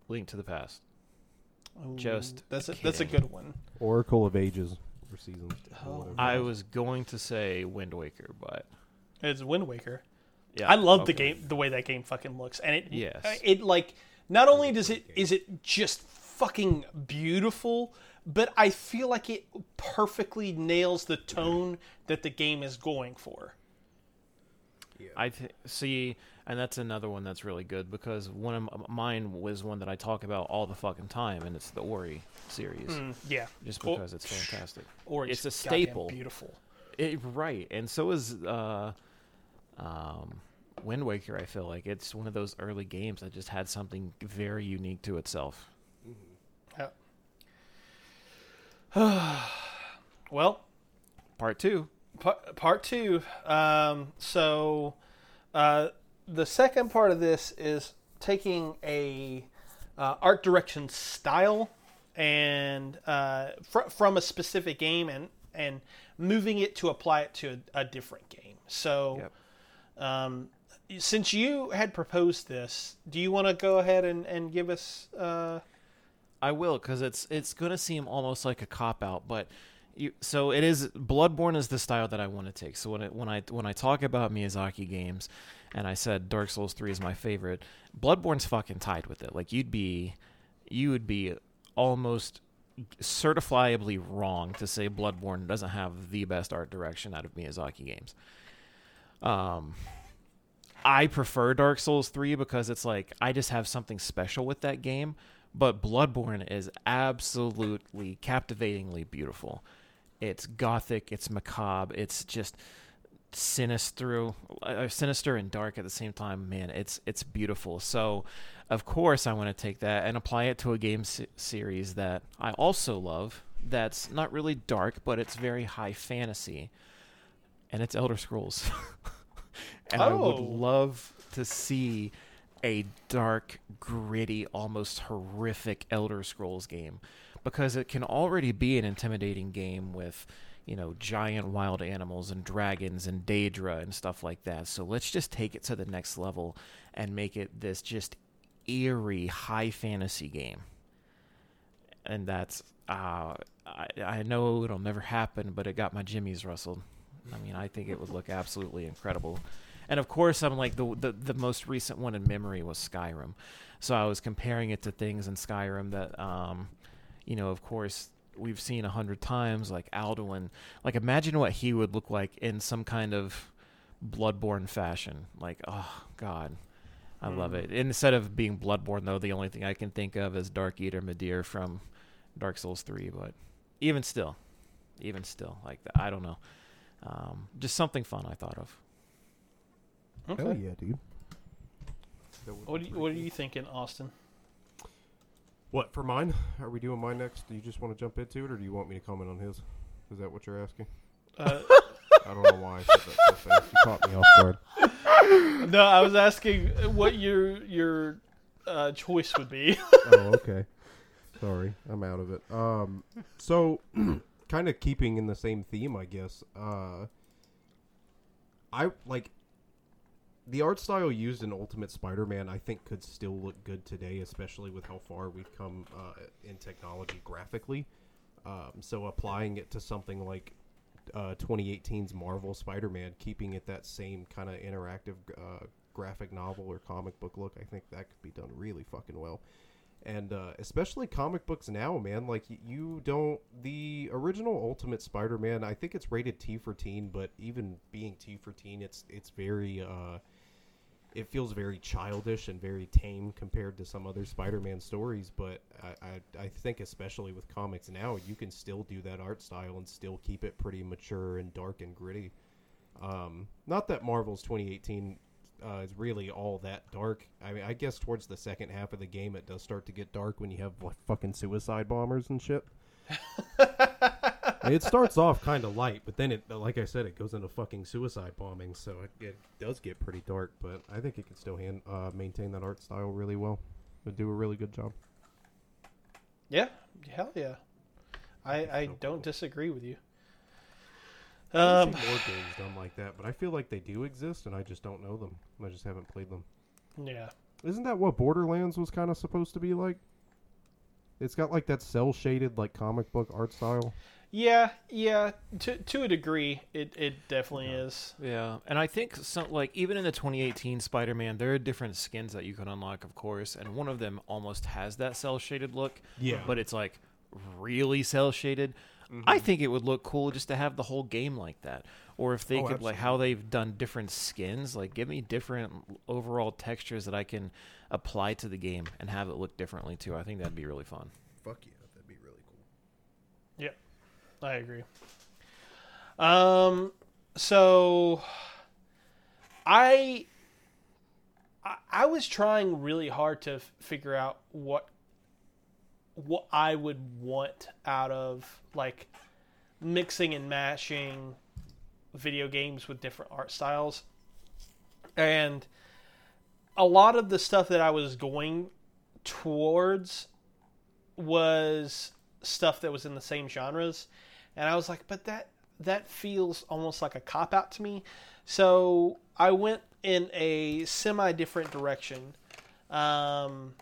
Link to the Past. Ooh, Just that's a, that's a kidding. good one. Oracle of Ages or Seasons. or Oh. whatever. I was going to say Wind Waker, but It's Wind Waker. yeah, I love the okay. game, the way that game fucking looks, and it Yes. uh, it like not only does it is it just fucking beautiful, but I feel like it perfectly nails the tone that the game is going for. I th- see, and that's another one that's really good because one of mine was one that I talk about all the fucking time, and it's the Ori series, Mm, yeah, just because it's fantastic. Ori, It's a staple. Beautiful. It, right, and so is uh, um, Wind Waker. I feel like it's one of those early games that just had something very unique to itself. Yeah. (sighs) Well, Part two. part, part two. Um, so, uh, the second part of this is taking a uh, art direction style and uh, fr- from a specific game and and moving it to apply it to a, a different game. So, Yep. um, since you had proposed this, do you want to go ahead and, and give us? Uh, I will because it's it's gonna seem almost like a cop out, but you so it is. Bloodborne is the style that I want to take. So when it, when I when I talk about Miyazaki games, and I said Dark Souls three is my favorite, Bloodborne's fucking tied with it. Like you'd be you would be almost certifiably wrong to say Bloodborne doesn't have the best art direction out of Miyazaki games. Um, I prefer Dark Souls 3 because it's like I just have something special with that game, but Bloodborne is absolutely captivatingly beautiful. It's gothic, it's macabre, it's just sinister, uh, sinister and dark at the same time. Man, it's it's beautiful. So, of course, I want to take that and apply it to a game se- series that I also love. That's not really dark, but it's very high fantasy, and it's Elder Scrolls. (laughs) and I would Oh. love to see a dark, gritty, almost horrific Elder Scrolls game because it can already be an intimidating game with, you know, giant wild animals and dragons and Daedra and stuff like that. So let's just take it to the next level and make it this just eerie high fantasy game. And that's uh, I, I know it'll never happen, but it got my jimmies rustled. I mean, I think it would look absolutely incredible. And of course, I'm like the, the the most recent one in memory was Skyrim, so I was comparing it to things in Skyrim that, um, you know, of course we've seen a hundred times, like Alduin. Like, imagine what he would look like in some kind of Bloodborne fashion. Like, oh God, I love it. Instead of being Bloodborne, though, the only thing I can think of is Dark Eater Midir from Dark Souls Three. But even still, even still, like I don't know, um, just something fun I thought of. okay. Hell yeah, dude. What, do you, what are you thinking, Austin? What for mine? Are we doing mine next? Do you just want to jump into it, or do you want me to comment on his? Is that what you're asking? Uh, (laughs) I don't know why I said that so fast. You caught me off guard. (laughs) no, I was asking what your your uh, choice would be. (laughs) oh, okay. Sorry, I'm out of it. Um, so (clears throat) kind of keeping in the same theme, I guess. Uh, I like the art style used in Ultimate Spider-Man. I think could still look good today, especially with how far we've come uh, in technology graphically. Um, so applying it to something like uh, 2018's Marvel Spider-Man, keeping it that same kind of interactive uh, graphic novel or comic book look, I think that could be done really fucking well. And uh, especially comic books now, man. Like you don't the original Ultimate Spider-Man. I think it's rated T for teen, but even being T for teen, it's it's very uh, it feels very childish and very tame compared to some other Spider-Man stories. But I, I, I think especially with comics now, you can still do that art style and still keep it pretty mature and dark and gritty. Um, not that Marvel's 2018 uh, is really all that dark. I mean, I guess towards the second half of the game, it does start to get dark when you have fucking suicide bombers and shit. (laughs) it starts off kind of light, but then it, like I said, it goes into fucking suicide bombing, so it, it does get pretty dark. But I think it can still hand, uh, maintain that art style really well. It do a really good job. Yeah, hell yeah. I I So don't cool. disagree with you. Um, more games done like that, but I feel like they do exist, and I just don't know them. I just haven't played them. yeah. Isn't that what Borderlands was kind of supposed to be like? It's got like that cell shaded like comic book art style. Yeah, yeah. To to a degree, it it definitely is. Yeah, and I think some like even in the 2018 Spider-Man, there are different skins that you can unlock, of course, and one of them almost has that cell shaded look. Yeah. but it's like really cell shaded. Mm-hmm. I think it would look cool just to have the whole game like that, or if they Oh, could like how they've done different skins, like give me different overall textures that I can apply to the game and have it look differently too. I think that'd be really fun. Fuck yeah, that'd be really cool. Yeah, I agree. Um, so I I, was trying really hard to f- figure out what what I would want out of like mixing and mashing video games with different art styles. And a lot of the stuff that I was going towards was stuff that was in the same genres and I was like but that that feels almost like a cop out to me. So I went in a semi different direction. Um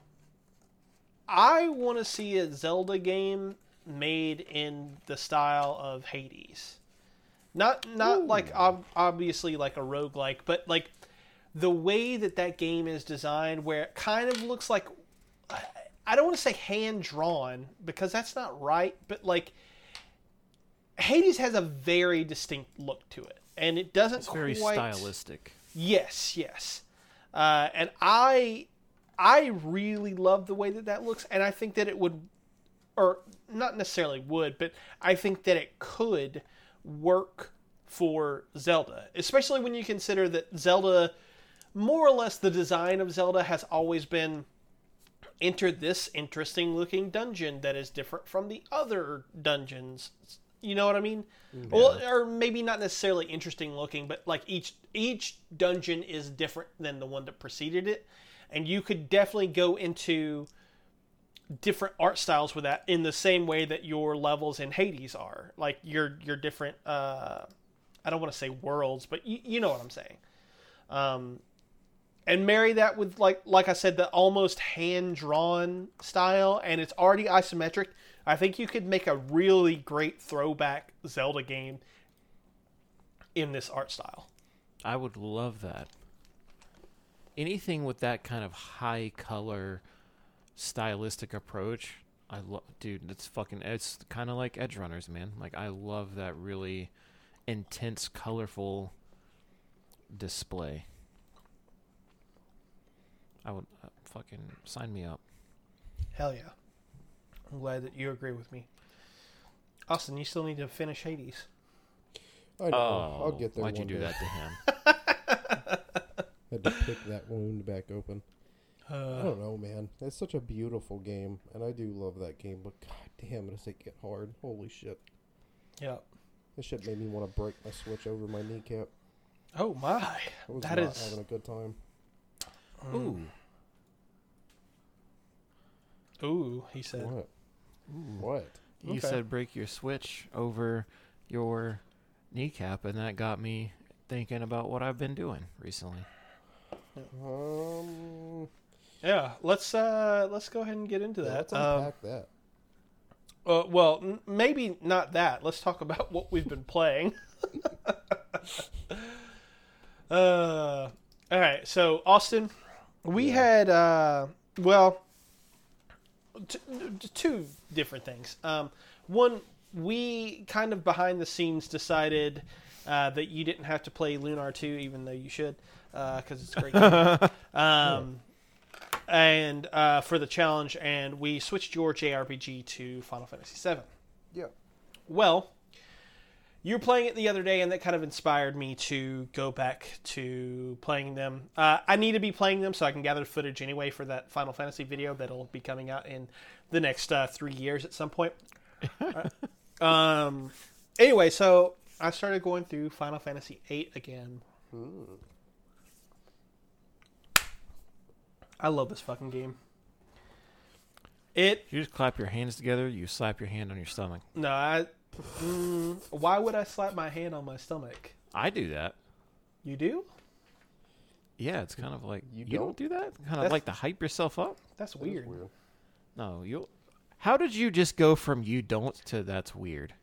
I want to see a Zelda game made in the style of Hades. Not not like ob- obviously like a roguelike but like the way that that game is designed where it kind of looks like I don't want to say hand drawn because that's not right, but like Hades has a very distinct look to it, and it doesn't It's very quite. stylistic. Yes, yes, uh, and I I really love the way that that looks, and I think that it would, or not necessarily would, but I think that it could work for Zelda, especially when you consider that Zelda, more or less, the design of Zelda has always been enter this interesting looking dungeon that is different from the other dungeons. You know what I mean? Well, or maybe not necessarily interesting looking, but like each each dungeon is different than the one that preceded it, and you could definitely go into different art styles with that in the same way that your levels in Hades are. Like your your different uh I don't want to say worlds, but you, you know what I'm saying. Um and marry that with like like I said the almost hand drawn style and it's already isometric. I think you could make a really great throwback Zelda game in this art style. I would love that. Anything with that kind of high color stylistic approach, I love dude, it's fucking it's kind of like Edgerunners, man. Like I love that really intense colorful display. I would uh, fucking sign me up. Hell yeah. I'm glad that you agree with me. Austin, you still need to finish Hades. I know. I'll get there. Oh, Why'd you do day. that to him? (laughs) (laughs) Had to pick that wound back open. I Uh, don't know, man. It's such a beautiful game, and I do love that game. But god damn, does it get hard? Holy shit! yeah. This shit made me want to break my switch over my kneecap. Oh my. That is. I was That not is- having a good time. Ooh. Ooh, he said. What? What? You Okay. said break your switch over your kneecap, and that got me thinking about what I've been doing recently. Um, Yeah, let's uh let's go ahead and get into yeah, that. let's Um, that. uh, well, n- maybe not that. Let's talk about (laughs) what we've been playing. (laughs) uh, all right. So Austin, we Yeah. had uh, well, t- two different things. Um, one, we kind of behind the scenes decided uh, that you didn't have to play Lunar Two, even though you should, because it's a great. game. (laughs) Um, and uh, for the challenge, and we switched your JRPG to Final Fantasy VII. Yeah. Well, you were playing it the other day, and that kind of inspired me to go back to playing them. Uh, I need to be playing them so I can gather footage anyway for that Final Fantasy video that'll be coming out in the next uh, three years at some point. (laughs) Uh, um. Anyway, so I started going through Final Fantasy VIII again. I love this fucking game. It You just clap your hands together. You slap your hand on your stomach. no, I. Mm, why would I slap my hand on my stomach? I do that. You do? Yeah, it's kind of like You you, don't? don't? do that. Kind That's- of like to hype yourself up. That's That is weird. No, you. How did you just go from you don't to that's weird?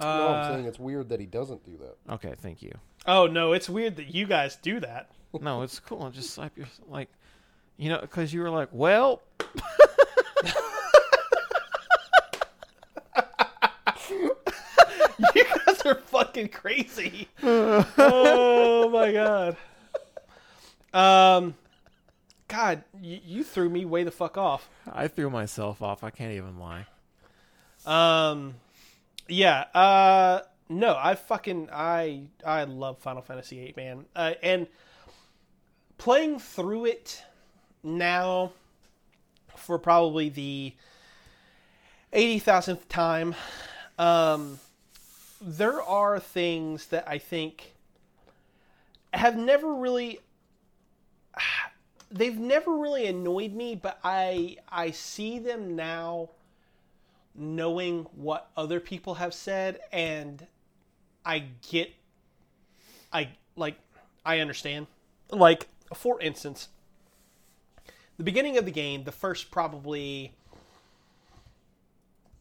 no, Uh, I'm saying it's weird that he doesn't do that. Okay, thank you. oh no, it's weird that you guys do that. No, it's cool. Just slap your like, you know, because you were like, well, (laughs) (laughs) you guys are fucking crazy. oh my god. Um, God, you, you threw me way the fuck off. I threw myself off. I can't even lie. Um, yeah. Uh, no, I fucking I I love Final Fantasy VIII, man. Uh, and playing through it now for probably the eighty thousandth time. Um, there are things that I think have never really (sighs) they've never really annoyed me, but I I see them now knowing what other people have said and I get I like I understand. Like for instance, the beginning of the game, the first probably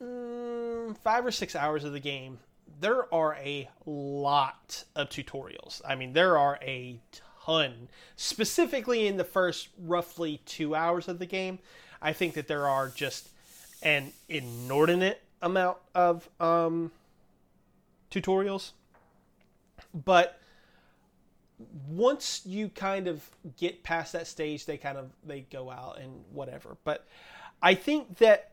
mm, 5 or 6 hours of the game, there are a lot of tutorials. I mean, there are a ton. Specifically in the first roughly 2 hours of the game, I think that there are just an inordinate amount of um, tutorials. But once you kind of get past that stage, they kind of they go out and whatever. But I think that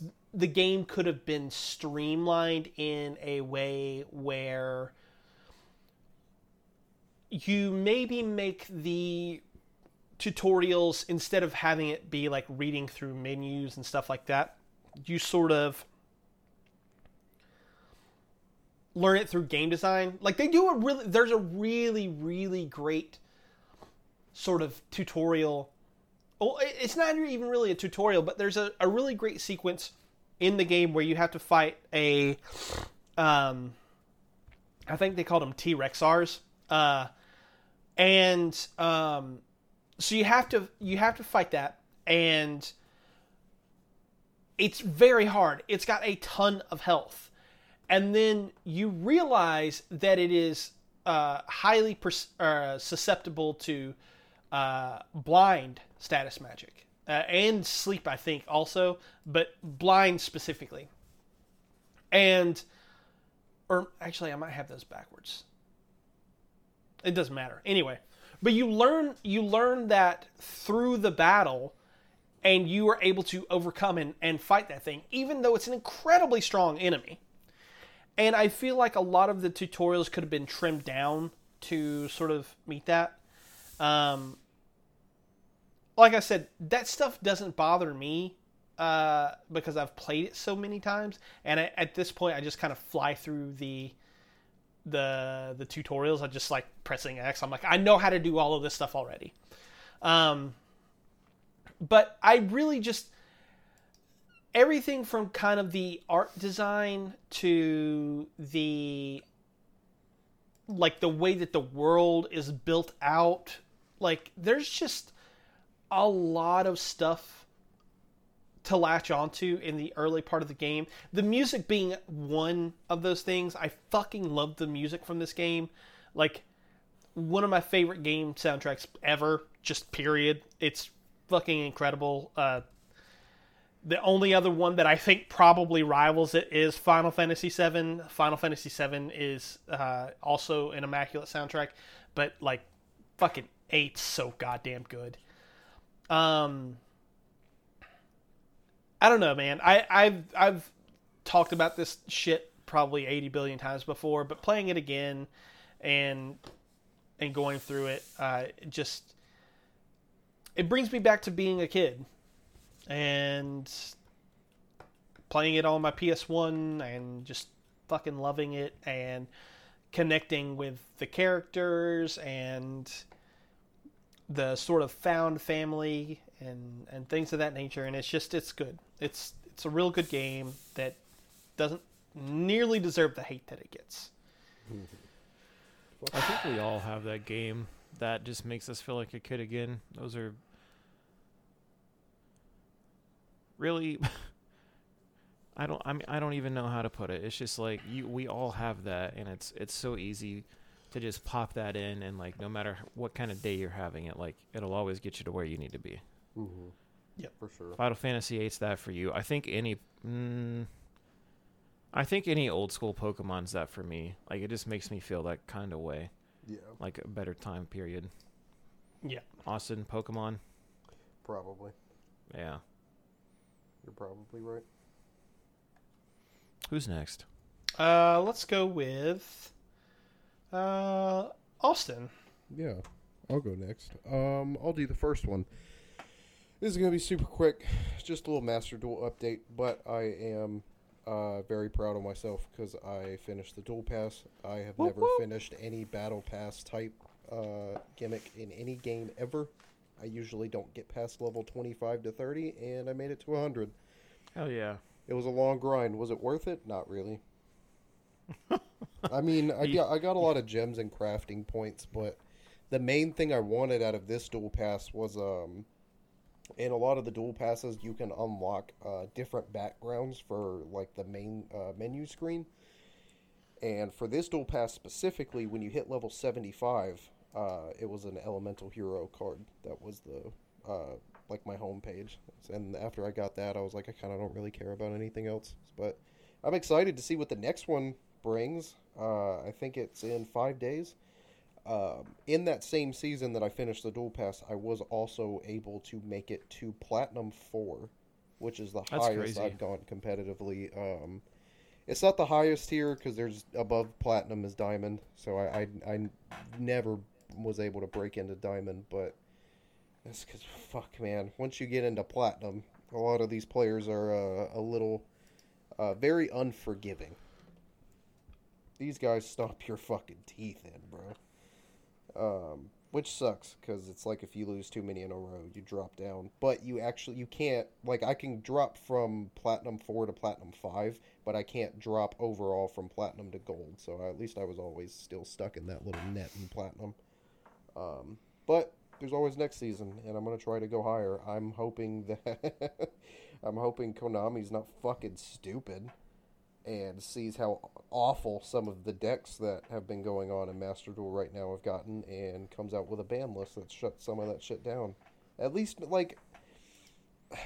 th- the game could have been streamlined in a way where you maybe make the tutorials instead of having it be like reading through menus and stuff like that you sort of learn it through game design. Like they do a really there's a really really great sort of tutorial. Well it's not even really a tutorial but there's a, a really great sequence in the game where you have to fight a um i think they called them T-Rexaurs uh and um so you have to you have to fight that and it's very hard. It's got a ton of health. And then you realize that it is uh, highly pers- uh, susceptible to uh, blind status magic uh, and sleep i think also but blind specifically. And or actually i might have those backwards. It doesn't matter. Anyway but you learn you learn that through the battle and you are able to overcome and, and fight that thing even though it's an incredibly strong enemy. And i feel like a lot of the tutorials could have been trimmed down to sort of meet that. Um, like i said that stuff doesn't bother me uh, because i've played it so many times and I, at this point i just kind of fly through the the the tutorials. I just like pressing x. I'm like i know how to do all of this stuff already. Um but i really just everything from kind of the art design to the like the way that the world is built out like there's just a lot of stuff to latch onto in the early part of the game the music being one of those things i fucking love the music from this game like one of my favorite game soundtracks ever just period it's fucking incredible uh the only other one that I think probably rivals it is Final Fantasy VII. Final Fantasy VII is uh, also an immaculate soundtrack, but like fucking eight's so goddamn good. Um, I don't know, man. I, I've I've talked about this shit probably eighty billion times before, but playing it again and and going through it, uh, it just it brings me back to being a kid and playing it on my PS1 and just fucking loving it and connecting with the characters and the sort of found family and and things of that nature and it's just it's good. It's it's a real good game that doesn't nearly deserve the hate that it gets. I think we all have that game that just makes us feel like a kid again. Those are really (laughs) I don't I mean I don't even know how to put it. It's just like you we all have that and it's it's so easy to just pop that in and like no matter what kind of day you're having it like it'll always get you to where you need to be. Mm-hmm. Yep. for sure. Final Fantasy VIII's that for you. I think any mm, I think any old school Pokemon's that for me. Like it just makes me feel that kind of way, Yeah, like a better time period. Yeah. Austin Pokemon, probably. yeah. You're probably right. Who's next? Uh, let's go with uh, Austin. Yeah, I'll go next. Um, I'll do the first one. This is gonna be super quick. It's just a little Master Duel update, but I am uh, very proud of myself because I finished the Duel Pass. I have Whoop, never whoop. finished any Battle Pass type uh, gimmick in any game ever. I usually don't get past level 25 to 30, and I made it to 100. Hell yeah. It was a long grind. Was it worth it? Not really. (laughs) I mean, I (laughs) got I got a lot of gems and crafting points, but the main thing I wanted out of this Duel Pass was um in a lot of the Duel Passes you can unlock uh, different backgrounds for like the main uh, menu screen. And for this Duel Pass specifically, when you hit level 75, uh, it was an elemental hero card that was the uh, like my home page. And after I got that, I was like, I kind of don't really care about anything else. But I'm excited to see what the next one brings. Uh, I think it's in five days. Um, in that same season that I finished the Duel Pass, I was also able to make it to platinum four, which is the That's highest crazy. I've gone competitively. Um, it's not the highest tier because there's above platinum is diamond, so I, I I never was able to break into diamond, but that's because fuck man, once you get into platinum, a lot of these players are uh, a little uh, very unforgiving. These guys stomp your fucking teeth in, bro. Um, which sucks because it's like if you lose too many in a row, you drop down. But you actually you can't like I can drop from platinum four to platinum five, but I can't drop overall from platinum to gold. So at least I was always still stuck in that little net in platinum. Um, but there's always next season, and I'm gonna try to go higher. I'm hoping that (laughs) I'm hoping Konami's not fucking stupid and sees how awful some of the decks that have been going on in Master Duel right now have gotten, and comes out with a ban list that shuts some of that shit down. At least, like, (sighs)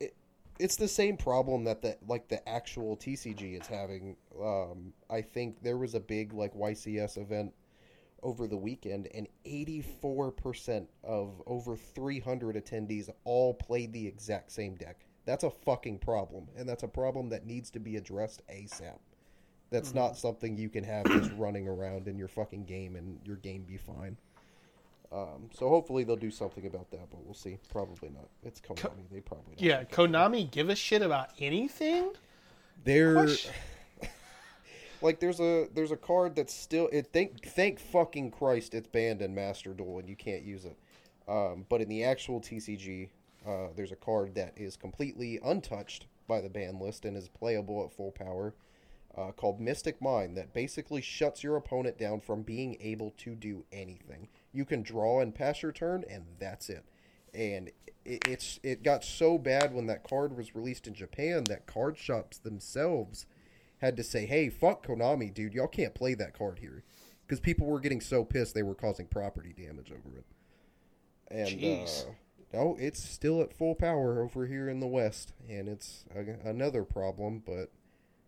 it, it's the same problem that the like the actual TCG is having. Um, I think there was a big like YCS event over the weekend, and 84% of over 300 attendees all played the exact same deck. That's a fucking problem, and that's a problem that needs to be addressed ASAP. That's not something you can have just running around in your fucking game and your game be fine. Um, so hopefully they'll do something about that, but we'll see. Probably not. It's Konami. They probably don't Yeah. Konami give a shit about anything? They're (laughs) like there's a there's a card that's still it thank thank fucking Christ it's banned in Master Duel and you can't use it. Um, but in the actual TCG, uh, there's a card that is completely untouched by the ban list and is playable at full power, uh, called Mystic Mine that basically shuts your opponent down from being able to do anything. You can draw and pass your turn, and that's it. And it, it's it got so bad when that card was released in Japan that card shops themselves had to say, "Hey, fuck Konami, dude, y'all can't play that card here," because people were getting so pissed they were causing property damage over it. And Jeez. uh, no, it's still at full power over here in the West, and it's a, another problem. But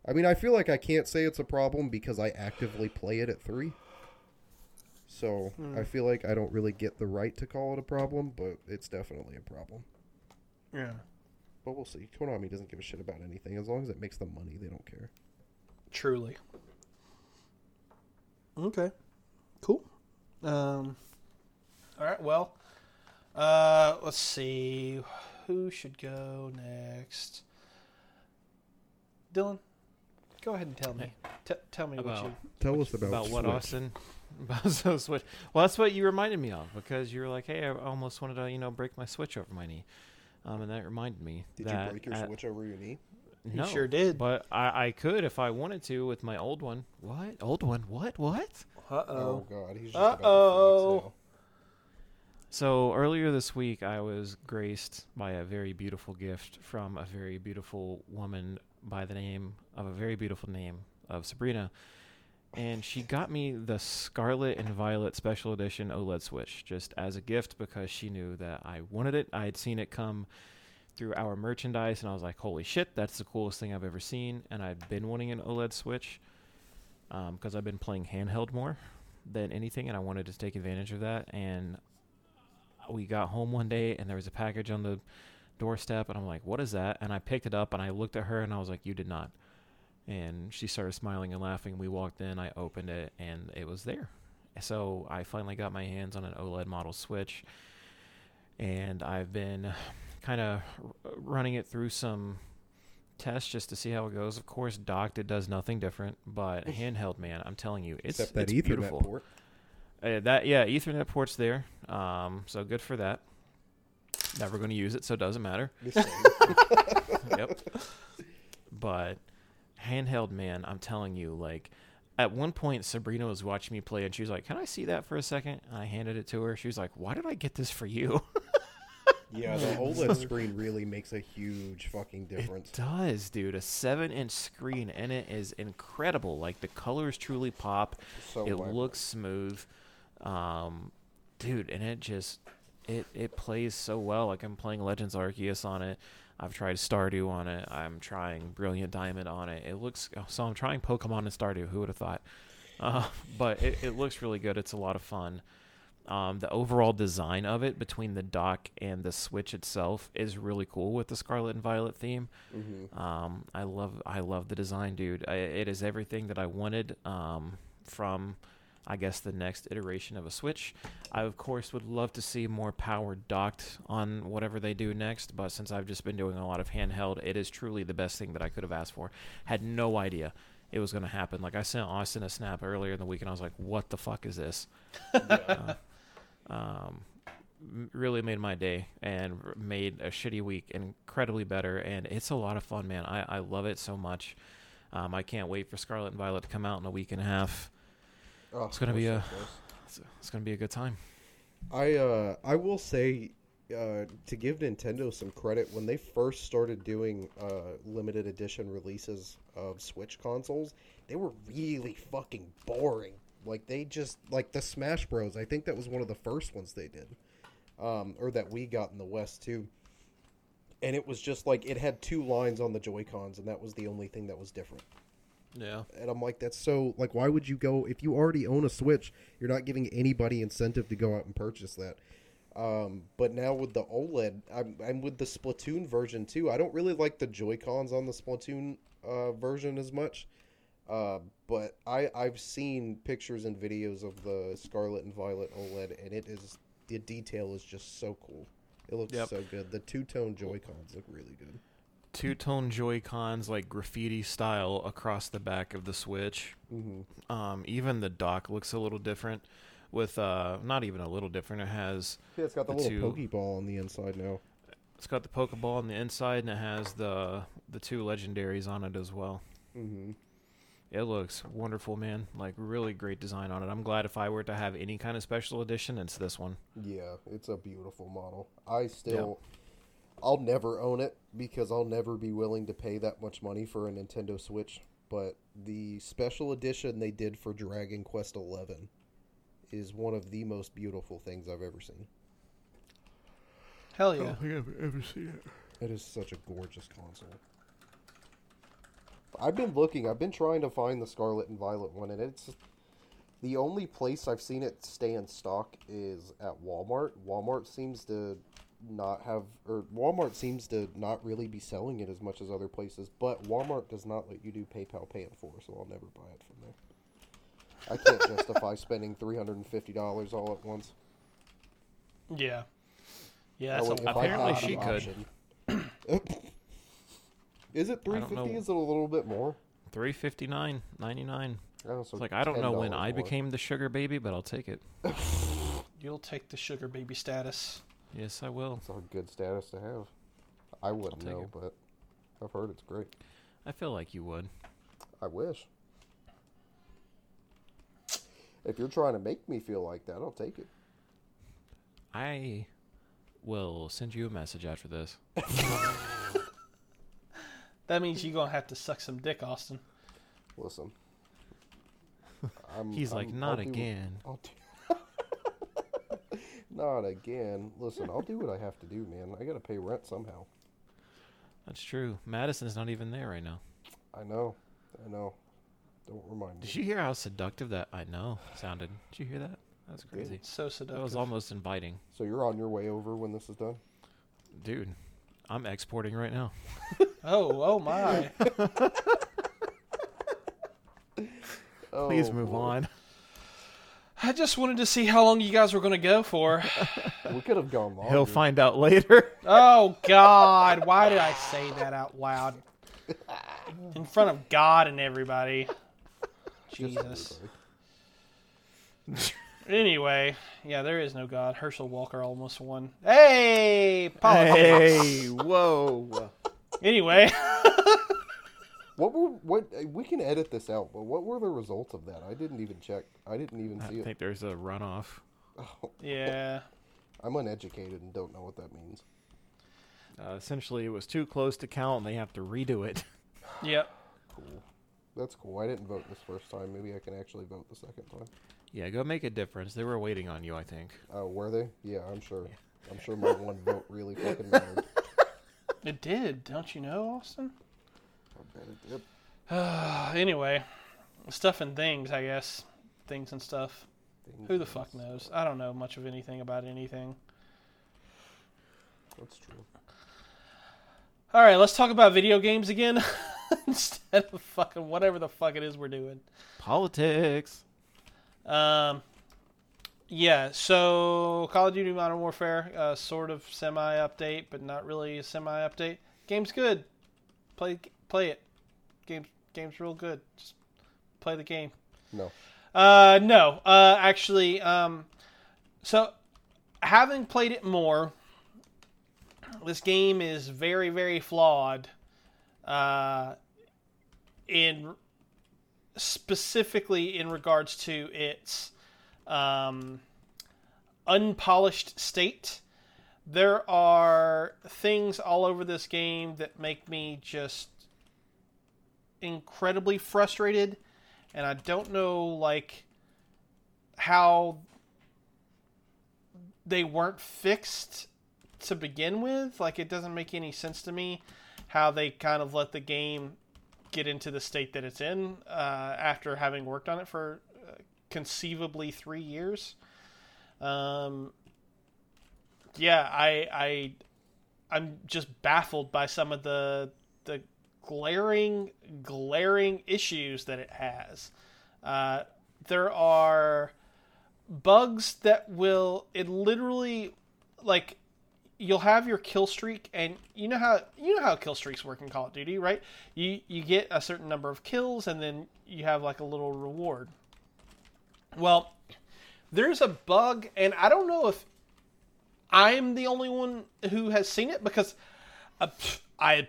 I mean, I feel like I can't say it's a problem because I actively play it at three. So I feel like I don't really get the right to call it a problem, but it's definitely a problem. Yeah. But we'll see. Konami doesn't give a shit about anything as long as it makes them money. They don't care. Truly. Okay. Cool. Um. All right. Well. Uh. Let's see. Who should go next? Dylan. Go ahead and tell me. T- tell me what About- you. Tell us about, about what Austin? (laughs) About so Switch. Well, that's what you reminded me of because you were like, "Hey, I almost wanted to, you know, break my Switch over my knee," um, and that reminded me Did that you break your at- Switch over your knee? You No, sure did. But I, I could if I wanted to with my old one. What old one? What? What? Uh Oh, oh. God, he's just Uh-oh. flex So earlier this week, I was graced by a very beautiful gift from a very beautiful woman by the name of a very beautiful name of Sabrina, and she got me the Scarlet and Violet Special Edition OLED Switch just as a gift because she knew that I wanted it. I had seen it come through our merchandise, and I was like, "Holy shit, that's the coolest thing I've ever seen!" And I've been wanting an OLED Switch um, because I've been playing handheld more than anything, and I wanted to take advantage of that. And we got home one day and there was a package on the doorstep and I'm like, "What is that?" And I picked it up and I looked at her and I was like, "You did not." And she started smiling and laughing. We walked in, I opened it and it was there. So I finally got my hands on an OLED model Switch and I've been kind of running it through some tests just to see how it goes. Of course, docked it does nothing different, but handheld, man, I'm telling you, it's Except that it's Ethernet beautiful. port. Uh, that yeah, Ethernet port's there. Um, so good for that. Never going to use it, so it doesn't matter. (laughs) yep. But handheld, man, I'm telling you, like at one point Sabrina was watching me play, and she was like, "Can I see that for a second? And I handed it to her. She was like, "Why did I get this for you?" (laughs) Yeah, the OLED (laughs) screen really makes a huge fucking difference. It does, dude. A seven-inch screen, and it is incredible. Like the colors truly pop. So it vibrant. looks smooth, um, dude, and it just it it plays so well. Like I'm playing Legends Arceus on it. I've tried Stardew on it. I'm trying Brilliant Diamond on it. It looks oh, so. I'm trying Pokemon and Stardew. Who would have thought? Uh, (laughs) but it, it looks really good. It's a lot of fun. Um, the overall design of it between the dock and the Switch itself is really cool with the Scarlet and Violet theme. Mhm. Um, I love I love the design, dude. I, it is everything that I wanted um, from, I guess, the next iteration of a Switch. I of course would love to see more power docked on whatever they do next, but since I've just been doing a lot of handheld, it is truly the best thing that I could have asked for. Had no idea it was going to happen. Like I sent Austin a snap earlier in the week, and I was like, "What the fuck is this?" (laughs) Uh, um, really made my day and made a shitty week incredibly better. And it's a lot of fun, man. I, I love it so much. Um, I can't wait for Scarlet and Violet to come out in a week and a half. Oh, It's gonna be a-. It's, it's gonna be a good time. I uh I will say uh, to give Nintendo some credit when they first started doing uh, limited edition releases of Switch consoles, they were really fucking boring. Like they just like the Smash Bros. I think that was one of the first ones they did, um, or that we got in the West too. And it was just like it had two lines on the Joy Cons, and that was the only thing that was different. Yeah. And I'm like, that's so like, why would you go if you already own a Switch? You're not giving anybody incentive to go out and purchase that. Um, but now with the OLED, I'm, I'm with the Splatoon version too. I don't really like the Joy Cons on the Splatoon uh, version as much. Uh, but I I've seen pictures and videos of the Scarlet and Violet OLED, and it is the detail is just so cool. It looks Yep. so good. The two tone Joy Cons look really good. Two tone Joy Cons like graffiti style across the back of the Switch. Mm-hmm. Um, even the dock looks a little different. With uh, not even a little different. It has Yeah, it's got the, The little two- Pokeball on the inside now. It's got the Pokeball on the inside, and it has the the two legendaries on it as well. Mm-hmm. It looks wonderful, man. Like really great design on it. I'm glad if I were to have any kind of special edition, it's this one. Yeah, it's a beautiful model. I still, I'll never own it because I'll never be willing to pay that much money for a Nintendo Switch. But the special edition they did for Dragon Quest XI is one of the most beautiful things I've ever seen. Hell oh, yeah. think I've ever seen it. It is such a gorgeous console. I've been looking. I've been trying to find the Scarlet and Violet one, and it's the only place I've seen it stay in stock is at Walmart. Walmart seems to not have, or Walmart seems to not really be selling it as much as other places. But Walmart does not let you do PayPal Pay in Four, so I'll never buy it from there. I can't (laughs) justify spending three hundred and fifty dollars all at once. Yeah. Yeah, I that's would- a Apparently had the she could. option- is it three I don't know. fifty? Is it a little bit more? Three fifty nine ninety nine. Oh, so It's like I don't know when $10 I became the sugar baby, but I'll take it. (laughs) You'll take the sugar baby status. Yes, I will. It's a good status to have. I wouldn't take know, it. but I've heard it's great. I feel like you would. I wish. If you're trying to make me feel like that, I'll take it. I will send you a message after this. (laughs) That means you're gonna have to suck some dick, Austin. Listen. (laughs) I'm, He's like, I'm- not I'll do- again. I'll do- not again. Listen, I'll do what I have to do, man. I gotta pay rent somehow. That's true. Madison's not even there right now. I know. I know. Don't remind me. Did you hear how seductive that I know sounded? Did you hear that? That's crazy. So seductive. That was almost inviting. So you're on your way over when this is done? Dude, I'm exporting right now. (laughs) Oh, oh my. (laughs) (laughs) Please Oh, move boy. on. I just wanted to see how long you guys were gonna go for. (laughs) We could have gone longer. He'll find out later. (laughs) Oh God! Why did I say that out loud (laughs) in front of God and everybody? Jesus. Anyway, yeah, there is no God. Herschel Walker almost won. Hey, politics. hey, whoa. Anyway, What were what? uh, We can edit this out, but what were the results of that? I didn't even check. I didn't even I see it. I think there's a runoff. Oh. yeah, (laughs) I'm uneducated and don't know what that means. Uh, essentially, it was too close to count, and they have to redo it. (laughs) yep. Cool. That's cool. I didn't vote this first time. Maybe I can actually vote the second time. yeah, go make a difference. They were waiting on you, I think. Oh, were they? Yeah, I'm sure. I'm sure my one vote really fucking mattered. It did, don't you know, Austin? I bet it did. anyway, stuff and things, I guess. Things and stuff. Things Who the fuck stuff. knows? I don't know much of anything about anything. That's true. All right, let's talk about video games again (laughs) instead of fucking whatever the fuck it is we're doing. Politics. Um, yeah. So Call of Duty Modern Warfare, uh, sort of semi update, but not really a semi update. Game's good. Play play it. Game's game's real good. Just play the game. No. Uh, no. Uh, actually, um, so having played it more, this game is very, very flawed. Uh, in specifically in regards to its um, unpolished state. There are things all over this game that make me just incredibly frustrated and I don't know like how they weren't fixed to begin with. Like it doesn't make any sense to me how they kind of let the game get into the state that it's in uh, after having worked on it for uh, conceivably three years. Um, yeah, I I I'm just baffled by some of the the glaring glaring issues that it has. Uh, there are bugs that will it literally like you'll have your kill streak and you know how you know how kill streaks work in Call of Duty, right? You you get a certain number of kills and then you have like a little reward. Well, there's a bug and I don't know if I'm the only one who has seen it because uh, I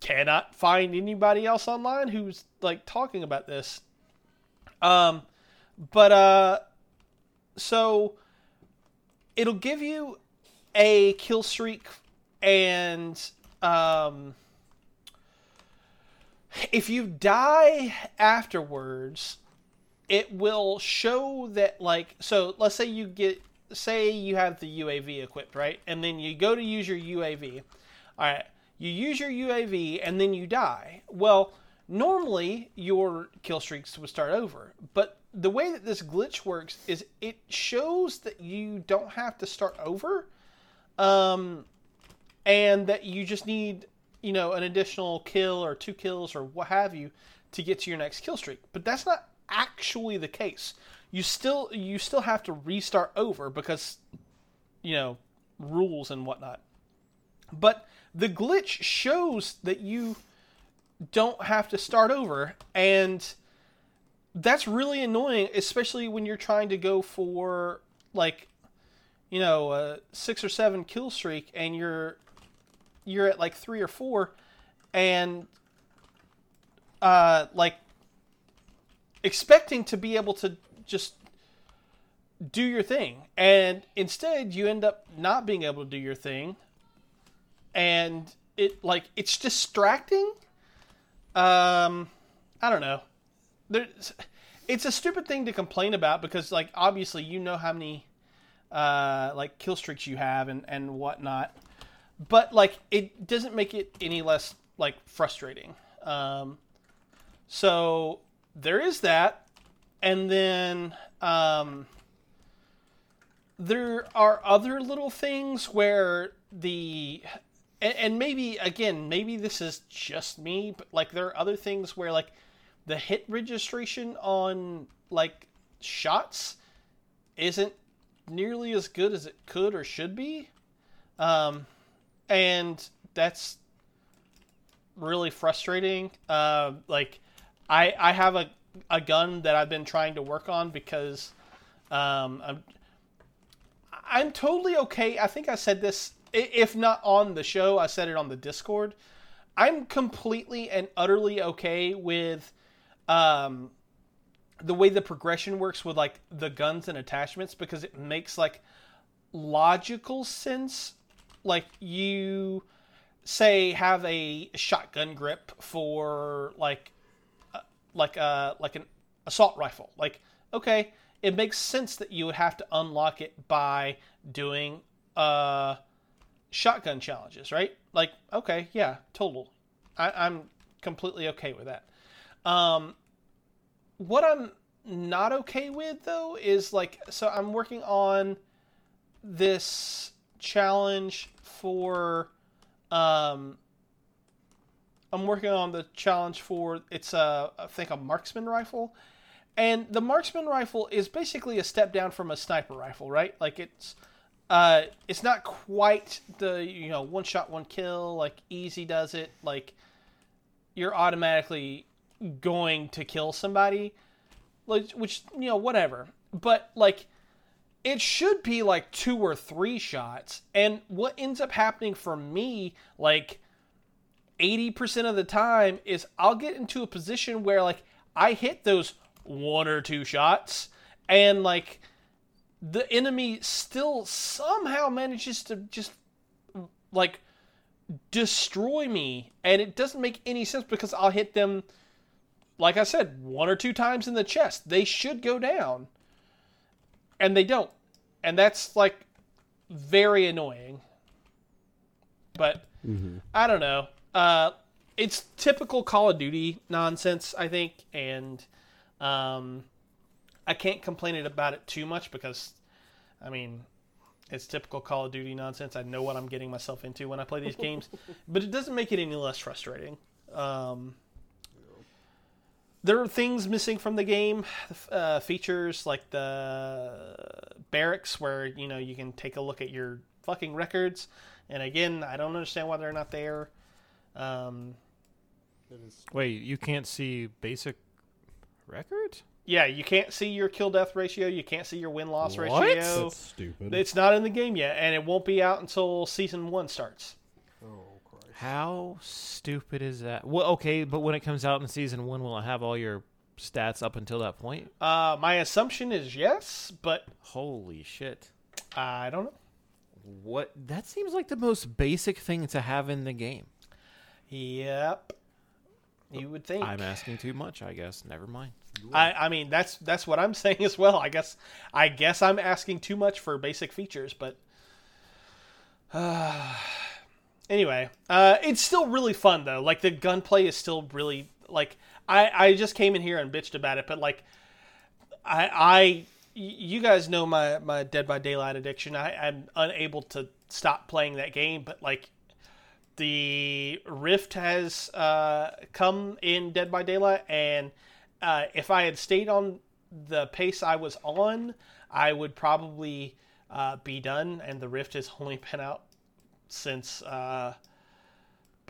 cannot find anybody else online who's like talking about this. Um, but uh, so it'll give you a kill streak and um if you die afterwards it will show that like so let's say you get say you have the UAV equipped right? And then you go to use your UAV all right you use your UAV and then you die. Well normally your kill streaks would start over but the way that this glitch works is it shows that you don't have to start over um and that you just need you know an additional kill or two kills or what have you to get to your next kill streak. But that's not actually the case. You still you still have to restart over because you know rules and whatnot. But the glitch shows that you don't have to start over and that's really annoying especially when you're trying to go for like you know a six or seven kill streak and you're you're at like three or four and uh like expecting to be able to just do your thing. And instead you end up not being able to do your thing and it like it's distracting. Um i don't know. There's it's a stupid thing to complain about because like obviously you know how many uh like kill streaks you have and and whatnot. But like it doesn't make it any less like frustrating. Um so there is that. And then um there are other little things where the and, and maybe again maybe this is just me but like there are other things where like the hit registration on like shots isn't nearly as good as it could or should be. Um and that's really frustrating. Uh like i i have a a gun that i've been trying to work on because um i'm i'm totally okay. I think i said this if not on the show i said it on the discord. I'm completely and utterly okay with um the way the progression works with like the guns and attachments because it makes like logical sense. Like you say have a shotgun grip for like uh, like a like an assault rifle. Like okay it makes sense that you would have to unlock it by doing uh shotgun challenges right like okay yeah total I, i'm completely okay with that um what i'm not okay with though is like so i'm working on this challenge for um I'm working on the challenge for it's a I think a marksman rifle. And the marksman rifle is basically a step down from a sniper rifle, right? Like it's uh it's not quite the you know one shot one kill like easy does it like you're automatically going to kill somebody which you know whatever. But like it should be like two or three shots. And what ends up happening for me, like 80% of the time, is I'll get into a position where like I hit those one or two shots and like the enemy still somehow manages to just like destroy me. And it doesn't make any sense because I'll hit them, like I said, one or two times in the chest. They should go down and they don't and that's like very annoying but i don't know uh it's typical call of duty nonsense i think and um i can't complain about it too much because i mean it's typical call of duty nonsense. I know what i'm getting myself into when i play these games (laughs) but it doesn't make it any less frustrating. Um there are things missing from the game uh, features like the barracks where you know you can take a look at your fucking records. And again i don't understand why they're not there. Um, Wait, you can't see basic records? Yeah, you can't see your kill death ratio. You can't see your win loss ratio. That's stupid. It's not in the game yet, and it won't be out until season one starts. Oh Christ. How stupid is that? Well, okay, but when it comes out in season one, will it have all your stats up until that point? Uh, my assumption is yes, but Holy shit! I don't know. What? That seems like the most basic thing to have in the game. Yep. You would think. I'm asking too much, I guess. Never mind. I, I mean that's that's what I'm (laughs) saying as well. I guess I guess I'm asking too much for basic features, but uh, (sighs) anyway, uh, it's still really fun though. Like the gunplay is still really like I I just came in here and bitched about it, but like I I you guys know my my Dead by Daylight addiction. I I'm unable to stop playing that game, but like the rift has uh, come in Dead by Daylight, and uh, if I had stayed on the pace I was on, I would probably uh, be done. And the rift has only been out since uh,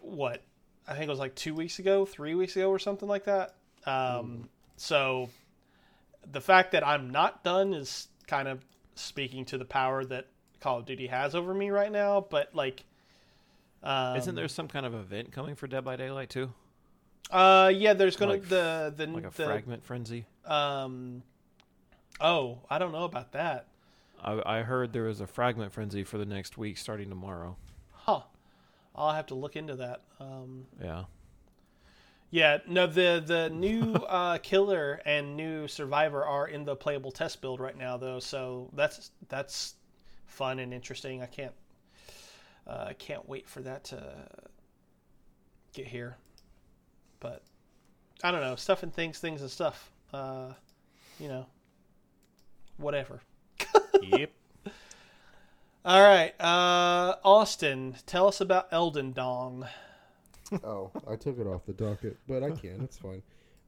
what I think it was like two weeks ago, three weeks ago, or something like that. Um, So the fact that I'm not done is kind of speaking to the power that Call of Duty has over me right now. But like. Um, Isn't there some kind of event coming for Dead by Daylight too? Uh, yeah. There's gonna Like the the Like a the, fragment frenzy? um. Oh, I don't know about that. I, I heard there was a fragment frenzy for the next week starting tomorrow. Huh. I'll have to look into that. Um. Yeah. Yeah. No. The the (laughs) new uh, killer and new survivor are in the playable test build right now, though. So that's that's fun and interesting. I can't. Uh, I can't wait for that to get here. But I don't know stuff and things, things and stuff. Uh, you know, whatever. yep. (laughs) All right, uh, Austin, tell us about Elden Dong. oh, I took it off the docket, but I can. It's fine.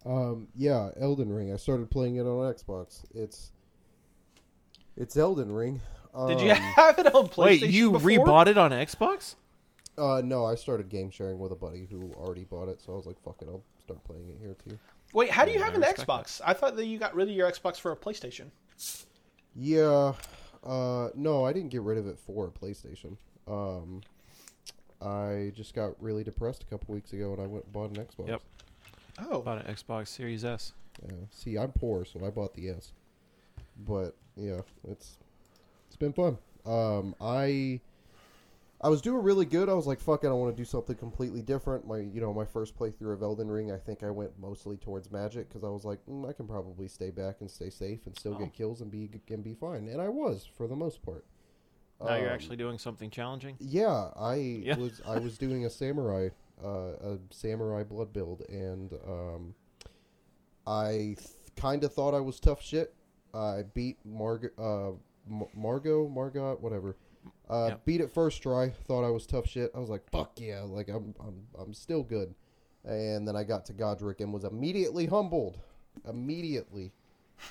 Um, yeah, Elden Ring. I started playing it on Xbox. It's it's Elden Ring. Um, Did you (laughs) have it on PlayStation? Wait, you before? rebought it on Xbox? Uh, no, I started game sharing with a buddy who already bought it, so I was like, "Fuck it, I'll start playing it here too." Wait, how do you have an respect Xbox? I thought that you got rid of your Xbox for a PlayStation. Yeah. Uh, no, I didn't get rid of it for a PlayStation. Um, I just got really depressed a couple weeks ago, and I went and bought an Xbox. Yep. Oh, Bought an Xbox Series S. Yeah. See, I'm poor, so I bought the S. But yeah, it's it's been fun. Um, I I was doing really good. I was like, "Fuck it, I want to do something completely different." My you know my first playthrough of Elden Ring, I think I went mostly towards magic because I was like, mm, I can probably stay back and stay safe and still Oh. get kills and be and be fine, and I was for the most part. Now you're Um, actually doing something challenging? yeah, I (laughs) Yeah. was I was doing a samurai uh, a samurai blood build, and um, I th- kind of thought I was tough shit. I beat Margo, uh, M- Margot, Margot, whatever. Uh, Yep. Beat it first try. Thought I was tough shit. I was like, "Fuck yeah!" Like I'm, I'm, I'm still good. And then I got to Godrick and was immediately humbled. Immediately,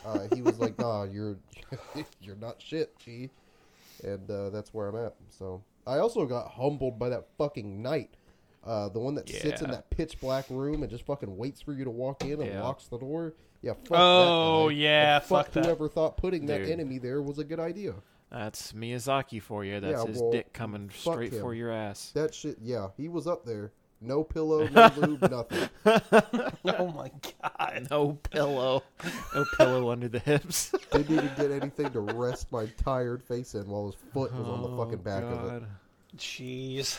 uh, he was like, "Nah, (laughs) you're, (laughs) you're not shit, G." And uh, that's where I'm at. So I also got humbled by that fucking knight. Uh, the one that sits in that pitch black room and just fucking waits for you to walk in and Yeah. locks the door. Yeah. Fuck Oh, yeah, fuck, fuck that. whoever thought putting that enemy there was a good idea. That's Miyazaki for you. That's Yeah, his well, dick coming fuck straight for your ass. That shit. Yeah, he was up there. No pillow, no (laughs) lube, nothing. (laughs) oh my god! No pillow. No pillow under the hips. (laughs) Didn't even get anything to rest my tired face in while his foot was on the oh, fucking back of it. Oh, Jeez.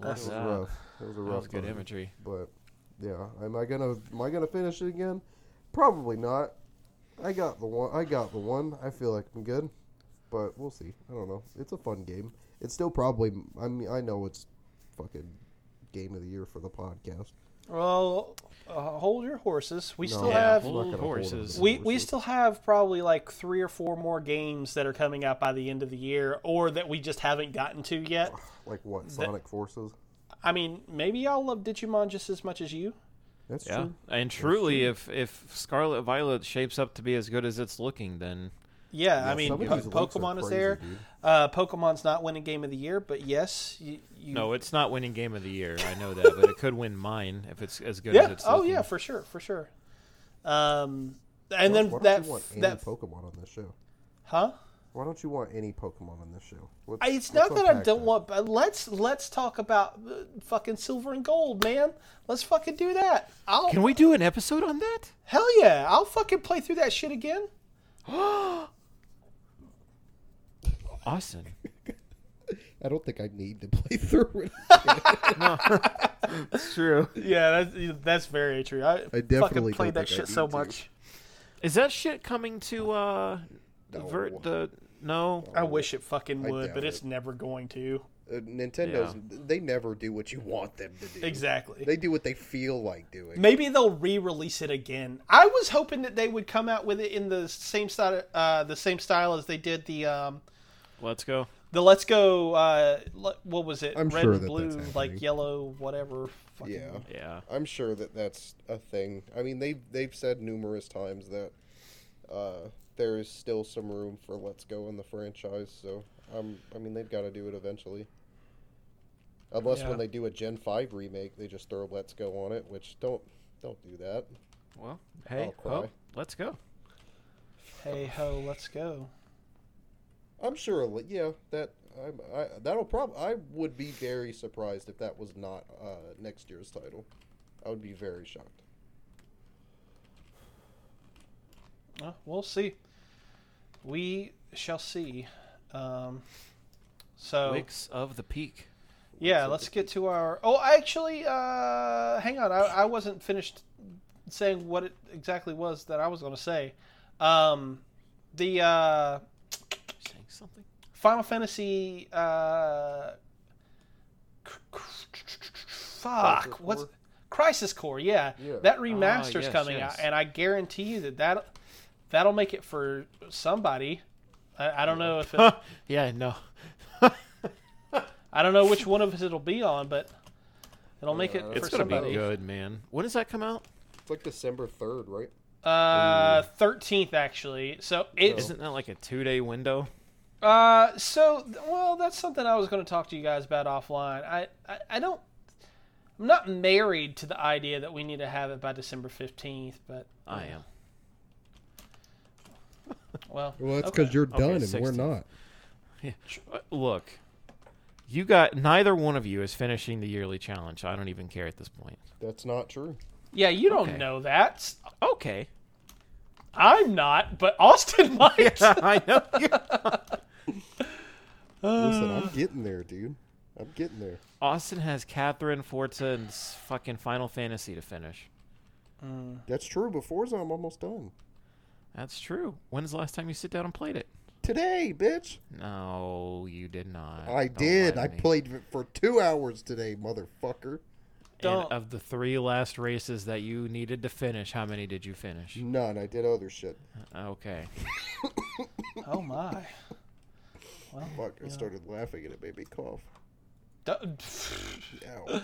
That was that. rough. That was a That rough was good time. imagery. But yeah, am I gonna am I gonna finish it again? Probably not. I got the one. I got the one. I feel like I'm good, but we'll see. I don't know. It's a fun game. It's still probably. I mean, I know it's fucking game of the year for the podcast. Well, uh, hold your horses. We No, still Yeah, have I'm hold gonna horses. we we still have probably like three or four more games that are coming out by the end of the year, or that we just haven't gotten to yet. like what Sonic Forces. I mean, maybe I'll love Digimon just as much as you. That's Yeah, true. and truly, if if Scarlet Violet shapes up to be as good as it's looking, then Yeah, I mean, po- these leaks are Pokemon is crazy, there. dude. Uh, Pokemon's not winning Game of the Year, but yes, you, you no, it's not winning Game of the Year. I know that, but it could win mine if it's as good yeah. as it's. Oh looking. yeah, for sure, for sure. Um, and then why don't that you want any that Pokemon on this show? huh? Why don't you want any Pokemon on this show? Let's- It's let's not that I don't want. But let's let's talk about uh, fucking silver and gold, man. Let's fucking do that. I'll Can we do an episode on that? hell yeah. I'll fucking play through that shit again. (gasps) (gasps) Austin. (laughs) I don't think I need to play (laughs) through it. That's (laughs) true. Yeah, that's that's very true. I, I definitely fucking played that shit so to. much. Is that shit coming to uh the No. ver- the no? I wish it fucking would, but it's it. never going to. Uh, Nintendo's they never do what you want them to do. Exactly. They do what they feel like doing. Maybe they'll re-release it again. I was hoping that they would come out with it in the same style, uh, the same style as they did the um, Let's go. the Let's Go. Uh, le- what was it? I'm Red sure and that blue, that's happening. like yellow, whatever. Fucking- Yeah. Yeah. I'm sure that that's a thing. I mean, they've they've said numerous times that uh, there is still some room for Let's Go in the franchise. So um, I mean, they've got to do it eventually. Unless Yeah. when they do a Gen Five remake, they just throw Let's Go on it, which don't don't do that. Well, hey, I'll cry. ho, let's go. Hey ho, let's go. I'm sure. Yeah, that I, I that'll probably. I would be very surprised if that was not uh, next year's title. I would be very shocked. Uh, we'll see. We shall see. Um, so Wicks of the Peak. yeah, let's get to our. Oh, I actually, uh, hang on. I, I wasn't finished saying what it exactly was that I was going to say. Um, the uh, Saying something. Final Fantasy. Uh, fuck. What's Crisis Core? Yeah, Yeah. that remaster's yes, coming yes. out, and I guarantee you that that that'll make it for somebody. I, I don't know if it, (laughs) Yeah, no. (laughs) I don't know which one of us it'll be on, but it'll make it Yeah, for It's gonna somebody. be good, man. When does that come out? It's like December third, right? Uh, thirteenth actually. So it's Isn't that like a two-day window? Uh, so well, that's something I was going to talk to you guys about offline. I, I, I don't. I'm not married to the idea that we need to have it by December fifteenth, but I am. (laughs) well, Well, that's okay. because you're Okay, done and we're not. Uh, Look, you got neither one of you is finishing the yearly challenge. I don't even care at this point. That's not true. Yeah, you don't Okay. know that. Okay. I'm not, but Austin (laughs) might. Yeah, I know. (laughs) Listen, I'm uh. getting there, dude. I'm getting there. Austin has Catherine, Forza, and s- fucking Final Fantasy to finish. Mm. That's true. But Forza, I'm almost done. That's true. When's the last time you sit down and played it? Today, bitch. No, you did not. I Don't did. lie I me. played it for two hours today, motherfucker. And Don't- of the three last races that you needed to finish, how many did you finish? None. I did other shit. Uh, okay. oh my. Well, Fuck. I started laughing and it made me cough. d- (laughs) Ow.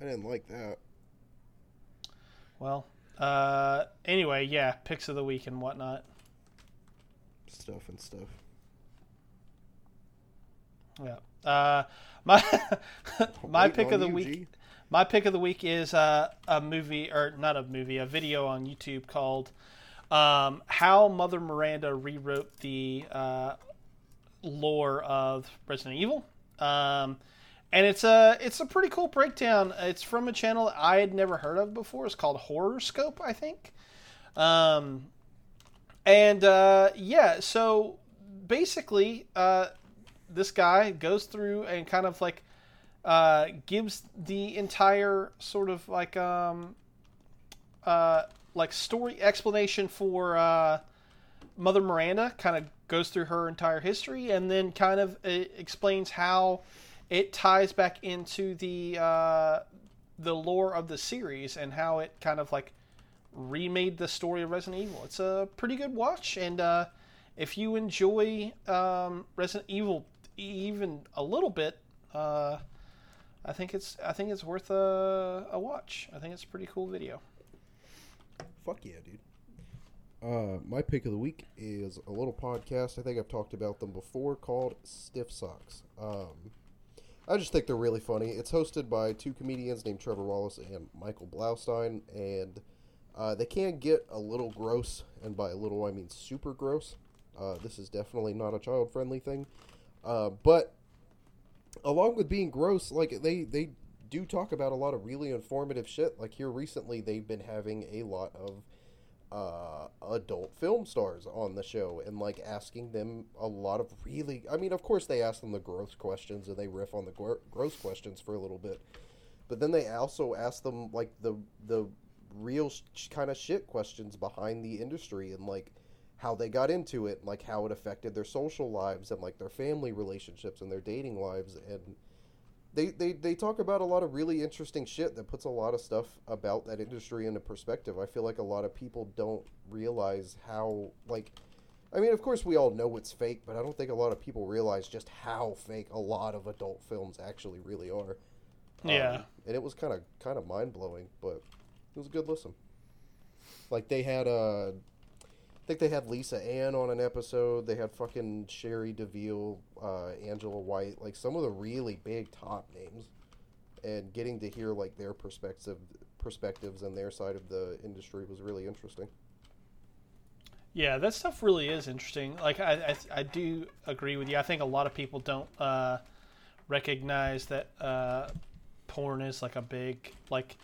I didn't like that. well. Uh. Anyway, yeah, picks of the week and whatnot. Stuff and stuff. Yeah. Uh. My (laughs) my Waiting pick of the you, week. G. My pick of the week is uh, a movie, or not a movie, a video on YouTube called um, "How Mother Miranda Rewrote the uh, Lore of Resident Evil," um, and it's a it's a pretty cool breakdown. It's from a channel I had never heard of before. It's called Horoscope, I think. Um, and uh, yeah, so basically, uh, this guy goes through and kind of like uh, gives the entire sort of like um, uh, like story explanation for uh, Mother Miranda. Kind of goes through her entire history and then kind of uh, explains how it ties back into the uh, the lore of the series and how it kind of like remade the story of Resident Evil. It's a pretty good watch, and uh, if you enjoy um, Resident Evil even a little bit, uh, I think it's I think it's worth a, a watch. I think it's a pretty cool video. Fuck yeah, dude. Uh, my pick of the week is a little podcast. I think I've talked about them before called Stiff Socks. Um, I just think they're really funny. It's hosted by two comedians named Trevor Wallace and Michael Blaustein, and Uh, they can get a little gross, and by a little I mean super gross. Uh, this is definitely not a child friendly thing. Uh, but along with being gross, like they they do talk about a lot of really informative shit. Like here recently, they've been having a lot of uh, adult film stars on the show and like asking them a lot of really. I mean, of course, they ask them the gross questions and they riff on the gro- gross questions for a little bit, but then they also ask them like the the real sh- kind of shit questions behind the industry and like how they got into it, like how it affected their social lives and like their family relationships and their dating lives and they, they, they talk about a lot of really interesting shit that puts a lot of stuff about that industry into perspective. I feel like a lot of people don't realize how like I mean, of course we all know it's fake, but I don't think a lot of people realize just how fake a lot of adult films actually really are. Yeah. Um, and it was kind of kind of mind-blowing, but it was a good listen. Like they had uh I think they had Lisa Ann on an episode. They had fucking Cherie DeVille, uh, Angela White, like some of the really big top names, and getting to hear like their perspective, perspectives and their side of the industry was really interesting. Yeah, that stuff really is interesting. Like I, I, I do agree with you. I think a lot of people don't uh, recognize that uh, porn is like a big like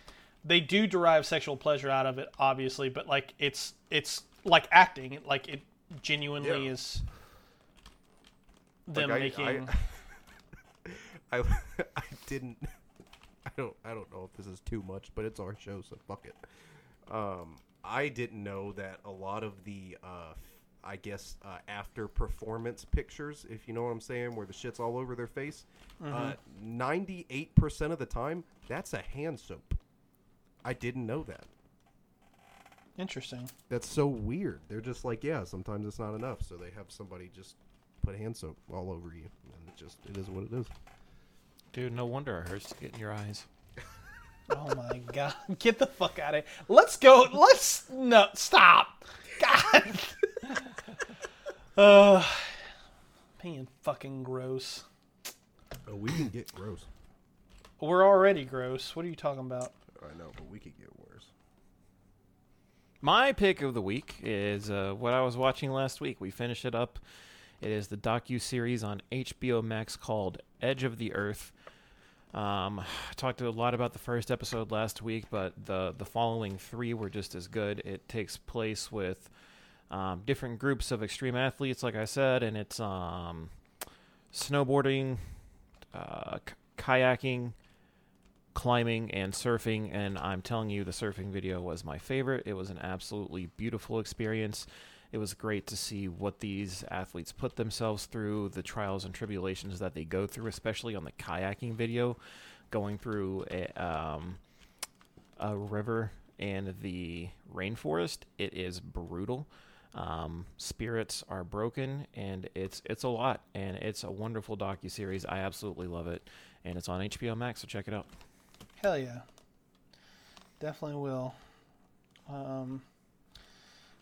they do derive sexual pleasure out of it, obviously, but like it's it's like acting. Like it genuinely Yeah. is them Like, I- making. I, (laughs) I, I didn't. I don't. I don't know if this is too much, but it's our show, so fuck it. Um, I didn't know that a lot of the, uh, I guess, uh, after performance pictures, if you know what I'm saying, where the shit's all over their face, uh, 98% of the time, that's a hand soap. I didn't know that. Interesting. That's so weird. They're just like, yeah, sometimes it's not enough, so they have somebody just put hand soap all over you, and it just it is what it is. Dude, no wonder it hurts to get in your eyes. (laughs) Oh my god! (laughs) Get the fuck out of here. Let's go. Let's no stop. God. uh, being fucking gross. Oh, we can get gross. We're already gross. What are you talking about? I know, but we could get worse. My pick of the week is uh, what I was watching last week. We finished it up. It is the docu series on HBO Max called Edge of the Earth. Um, I talked a lot about the first episode last week, but the the following three were just as good. It takes place with um, different groups of extreme athletes, like I said, and it's um, snowboarding, uh, k- kayaking, climbing and surfing and i'm telling you the surfing video was my favorite. It was an absolutely beautiful experience. It was great to see what these athletes put themselves through the trials and tribulations that they go through especially on the kayaking video going through a, um, a river and the rainforest. It is brutal. Um, spirits are broken and it's it's a lot and it's a wonderful docu-series. I absolutely love it and it's on hbo max so check it out Hell yeah. Definitely will. Um,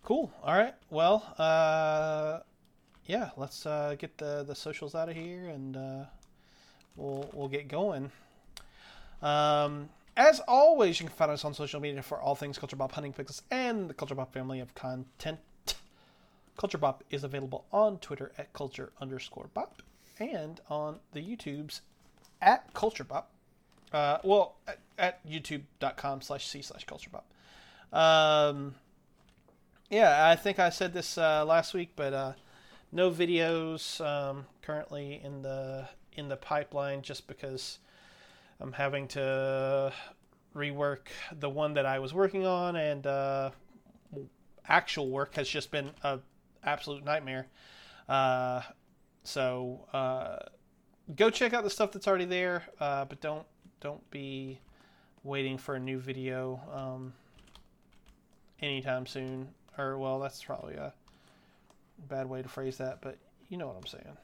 cool. All right. Well, uh, yeah. Let's uh, get the the socials out of here, and uh, we'll we'll get going. Um, as always, you can find us on social media for all things Culture Bop Hunting Pixels and the Culture Bop family of content. Culture Bop is available on Twitter at culture underscore bop and on the YouTubes at Culture Bop. Uh, well, at, at youtube.com slash c slash culture bop. Um, yeah, I think I said this uh, last week, but uh, no videos um, currently in the in the pipeline just because I'm having to rework the one that I was working on, and uh, actual work has just been a absolute nightmare. Uh, so uh, go check out the stuff that's already there, uh, but don't don't be waiting for a new video um, anytime soon. Or well, that's probably a bad way to phrase that, but you know what I'm saying.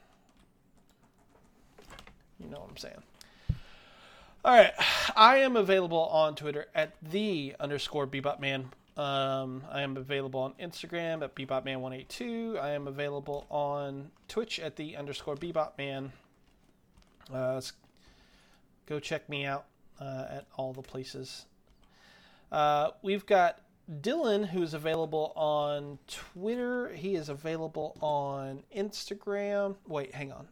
You know what I'm saying. All right, I am available on Twitter at the underscore bebopman. Um, I am available on Instagram at bebopman182. I am available on Twitch at the underscore bebopman. Uh, go check me out uh, at all the places. Uh, we've got Dylan, who's available on Twitter, he is available on Instagram. Wait, hang on.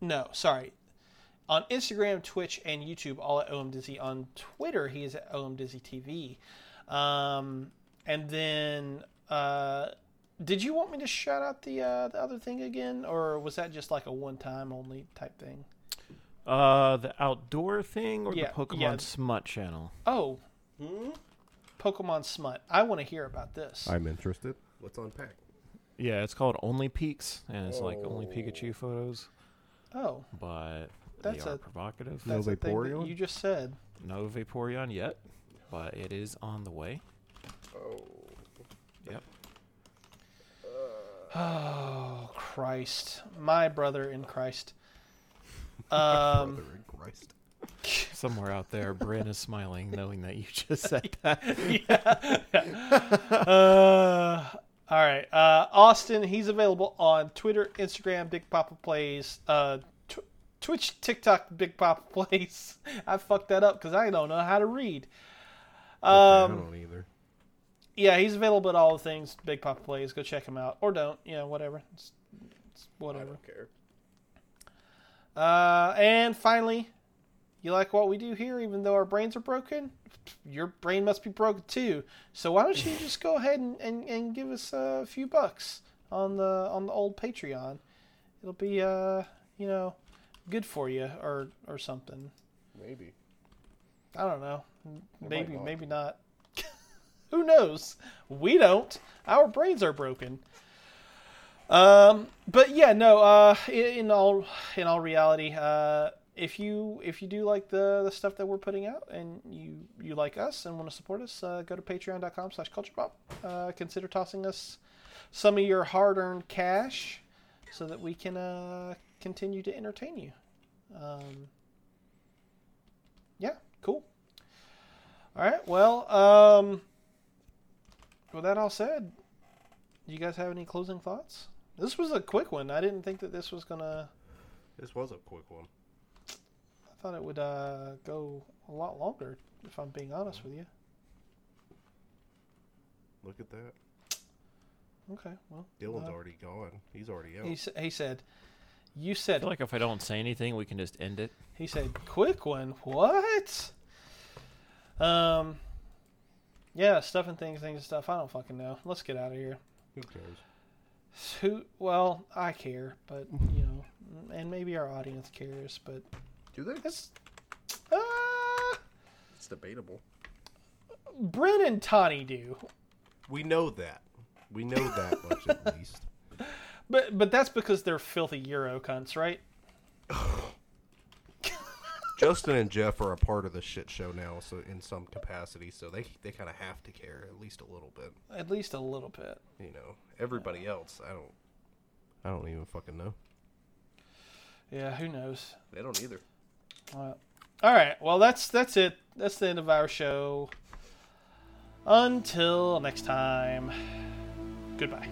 No, sorry. On Instagram, Twitch, and YouTube, all at OM Dizzy. On Twitter, he is at OM Dizzy TV. Um, and then, uh, did you want me to shout out the uh, the other thing again, or was that just like a one time only type thing? Uh, the outdoor thing or Yeah, the Pokemon yeah. Smut channel? Oh, Pokemon Smut. I want to hear about this. I'm interested. What's on pack? Yeah, it's called Only Peaks, and it's like only Pikachu photos, oh, but That's they are a- provocative. that's the thing that Vaporeon? you just said. No Vaporeon yet, but it is on the way. Oh. Yep. Oh Christ, my brother in Christ. Um, (laughs) Brother in Christ. Somewhere out there, Bryn is smiling, knowing that you just said (laughs) that. uh, all right, uh, Austin. He's available on Twitter, Instagram, Big Papa Plays, uh, tw- Twitch, TikTok, Big Papa (laughs) Plays. I fucked that up because I don't know how to read. I Um, don't either. yeah, he's available at all the things Big Papa Plays. Go check him out, or don't. Yeah, whatever. It's, it's I whatever. don't care. Uh, and finally, you like what we do here, even though our brains are broken? Your brain must be broken too. So why don't you just go ahead and, and, and give us a few bucks on the on the old Patreon? It'll be uh you know good for you or or something. Maybe. I don't know. might Maybe not. maybe not. (laughs) Who knows? We don't. Our brains are broken. Um, but yeah, no. Uh, in, all in all reality, uh, if you if you do like the the stuff that we're putting out and you you like us and want to support us, uh, go to patreon.com slash culturebop. Uh, consider tossing us some of your hard earned cash so that we can uh, continue to entertain you. Um, yeah, cool. All right. Well, um, with that all said, do you guys have any closing thoughts? This was a quick one. I didn't think that this was gonna. This was a quick one. I thought it would uh, go a lot longer. If I'm being honest with you. Look at that. Okay. Well, Dylan's uh, already gone. He's already out. he s- he said. You I said feel like if I don't say anything, we can just end it. he said quick one. What? Um. Yeah, stuff and things, things and stuff. I don't fucking know. Let's get out of here. Who cares? Who? Well, I care, but you know, and maybe our audience cares, but Do they? it's. Uh, It's debatable. Bryn and Tawny do, We know that. We know that (laughs) much at least. but but that's because they're filthy Euro cunts, right? (laughs) Justin and Jeff are a part of the shit show now, so in some capacity, so they they kind of have to care at least a little bit. At least a little bit. You know, everybody else, I don't, I don't even fucking know. Yeah, who knows? They don't either. Uh, all right. Well, that's that's it. That's the end of our show. Until next time. Goodbye.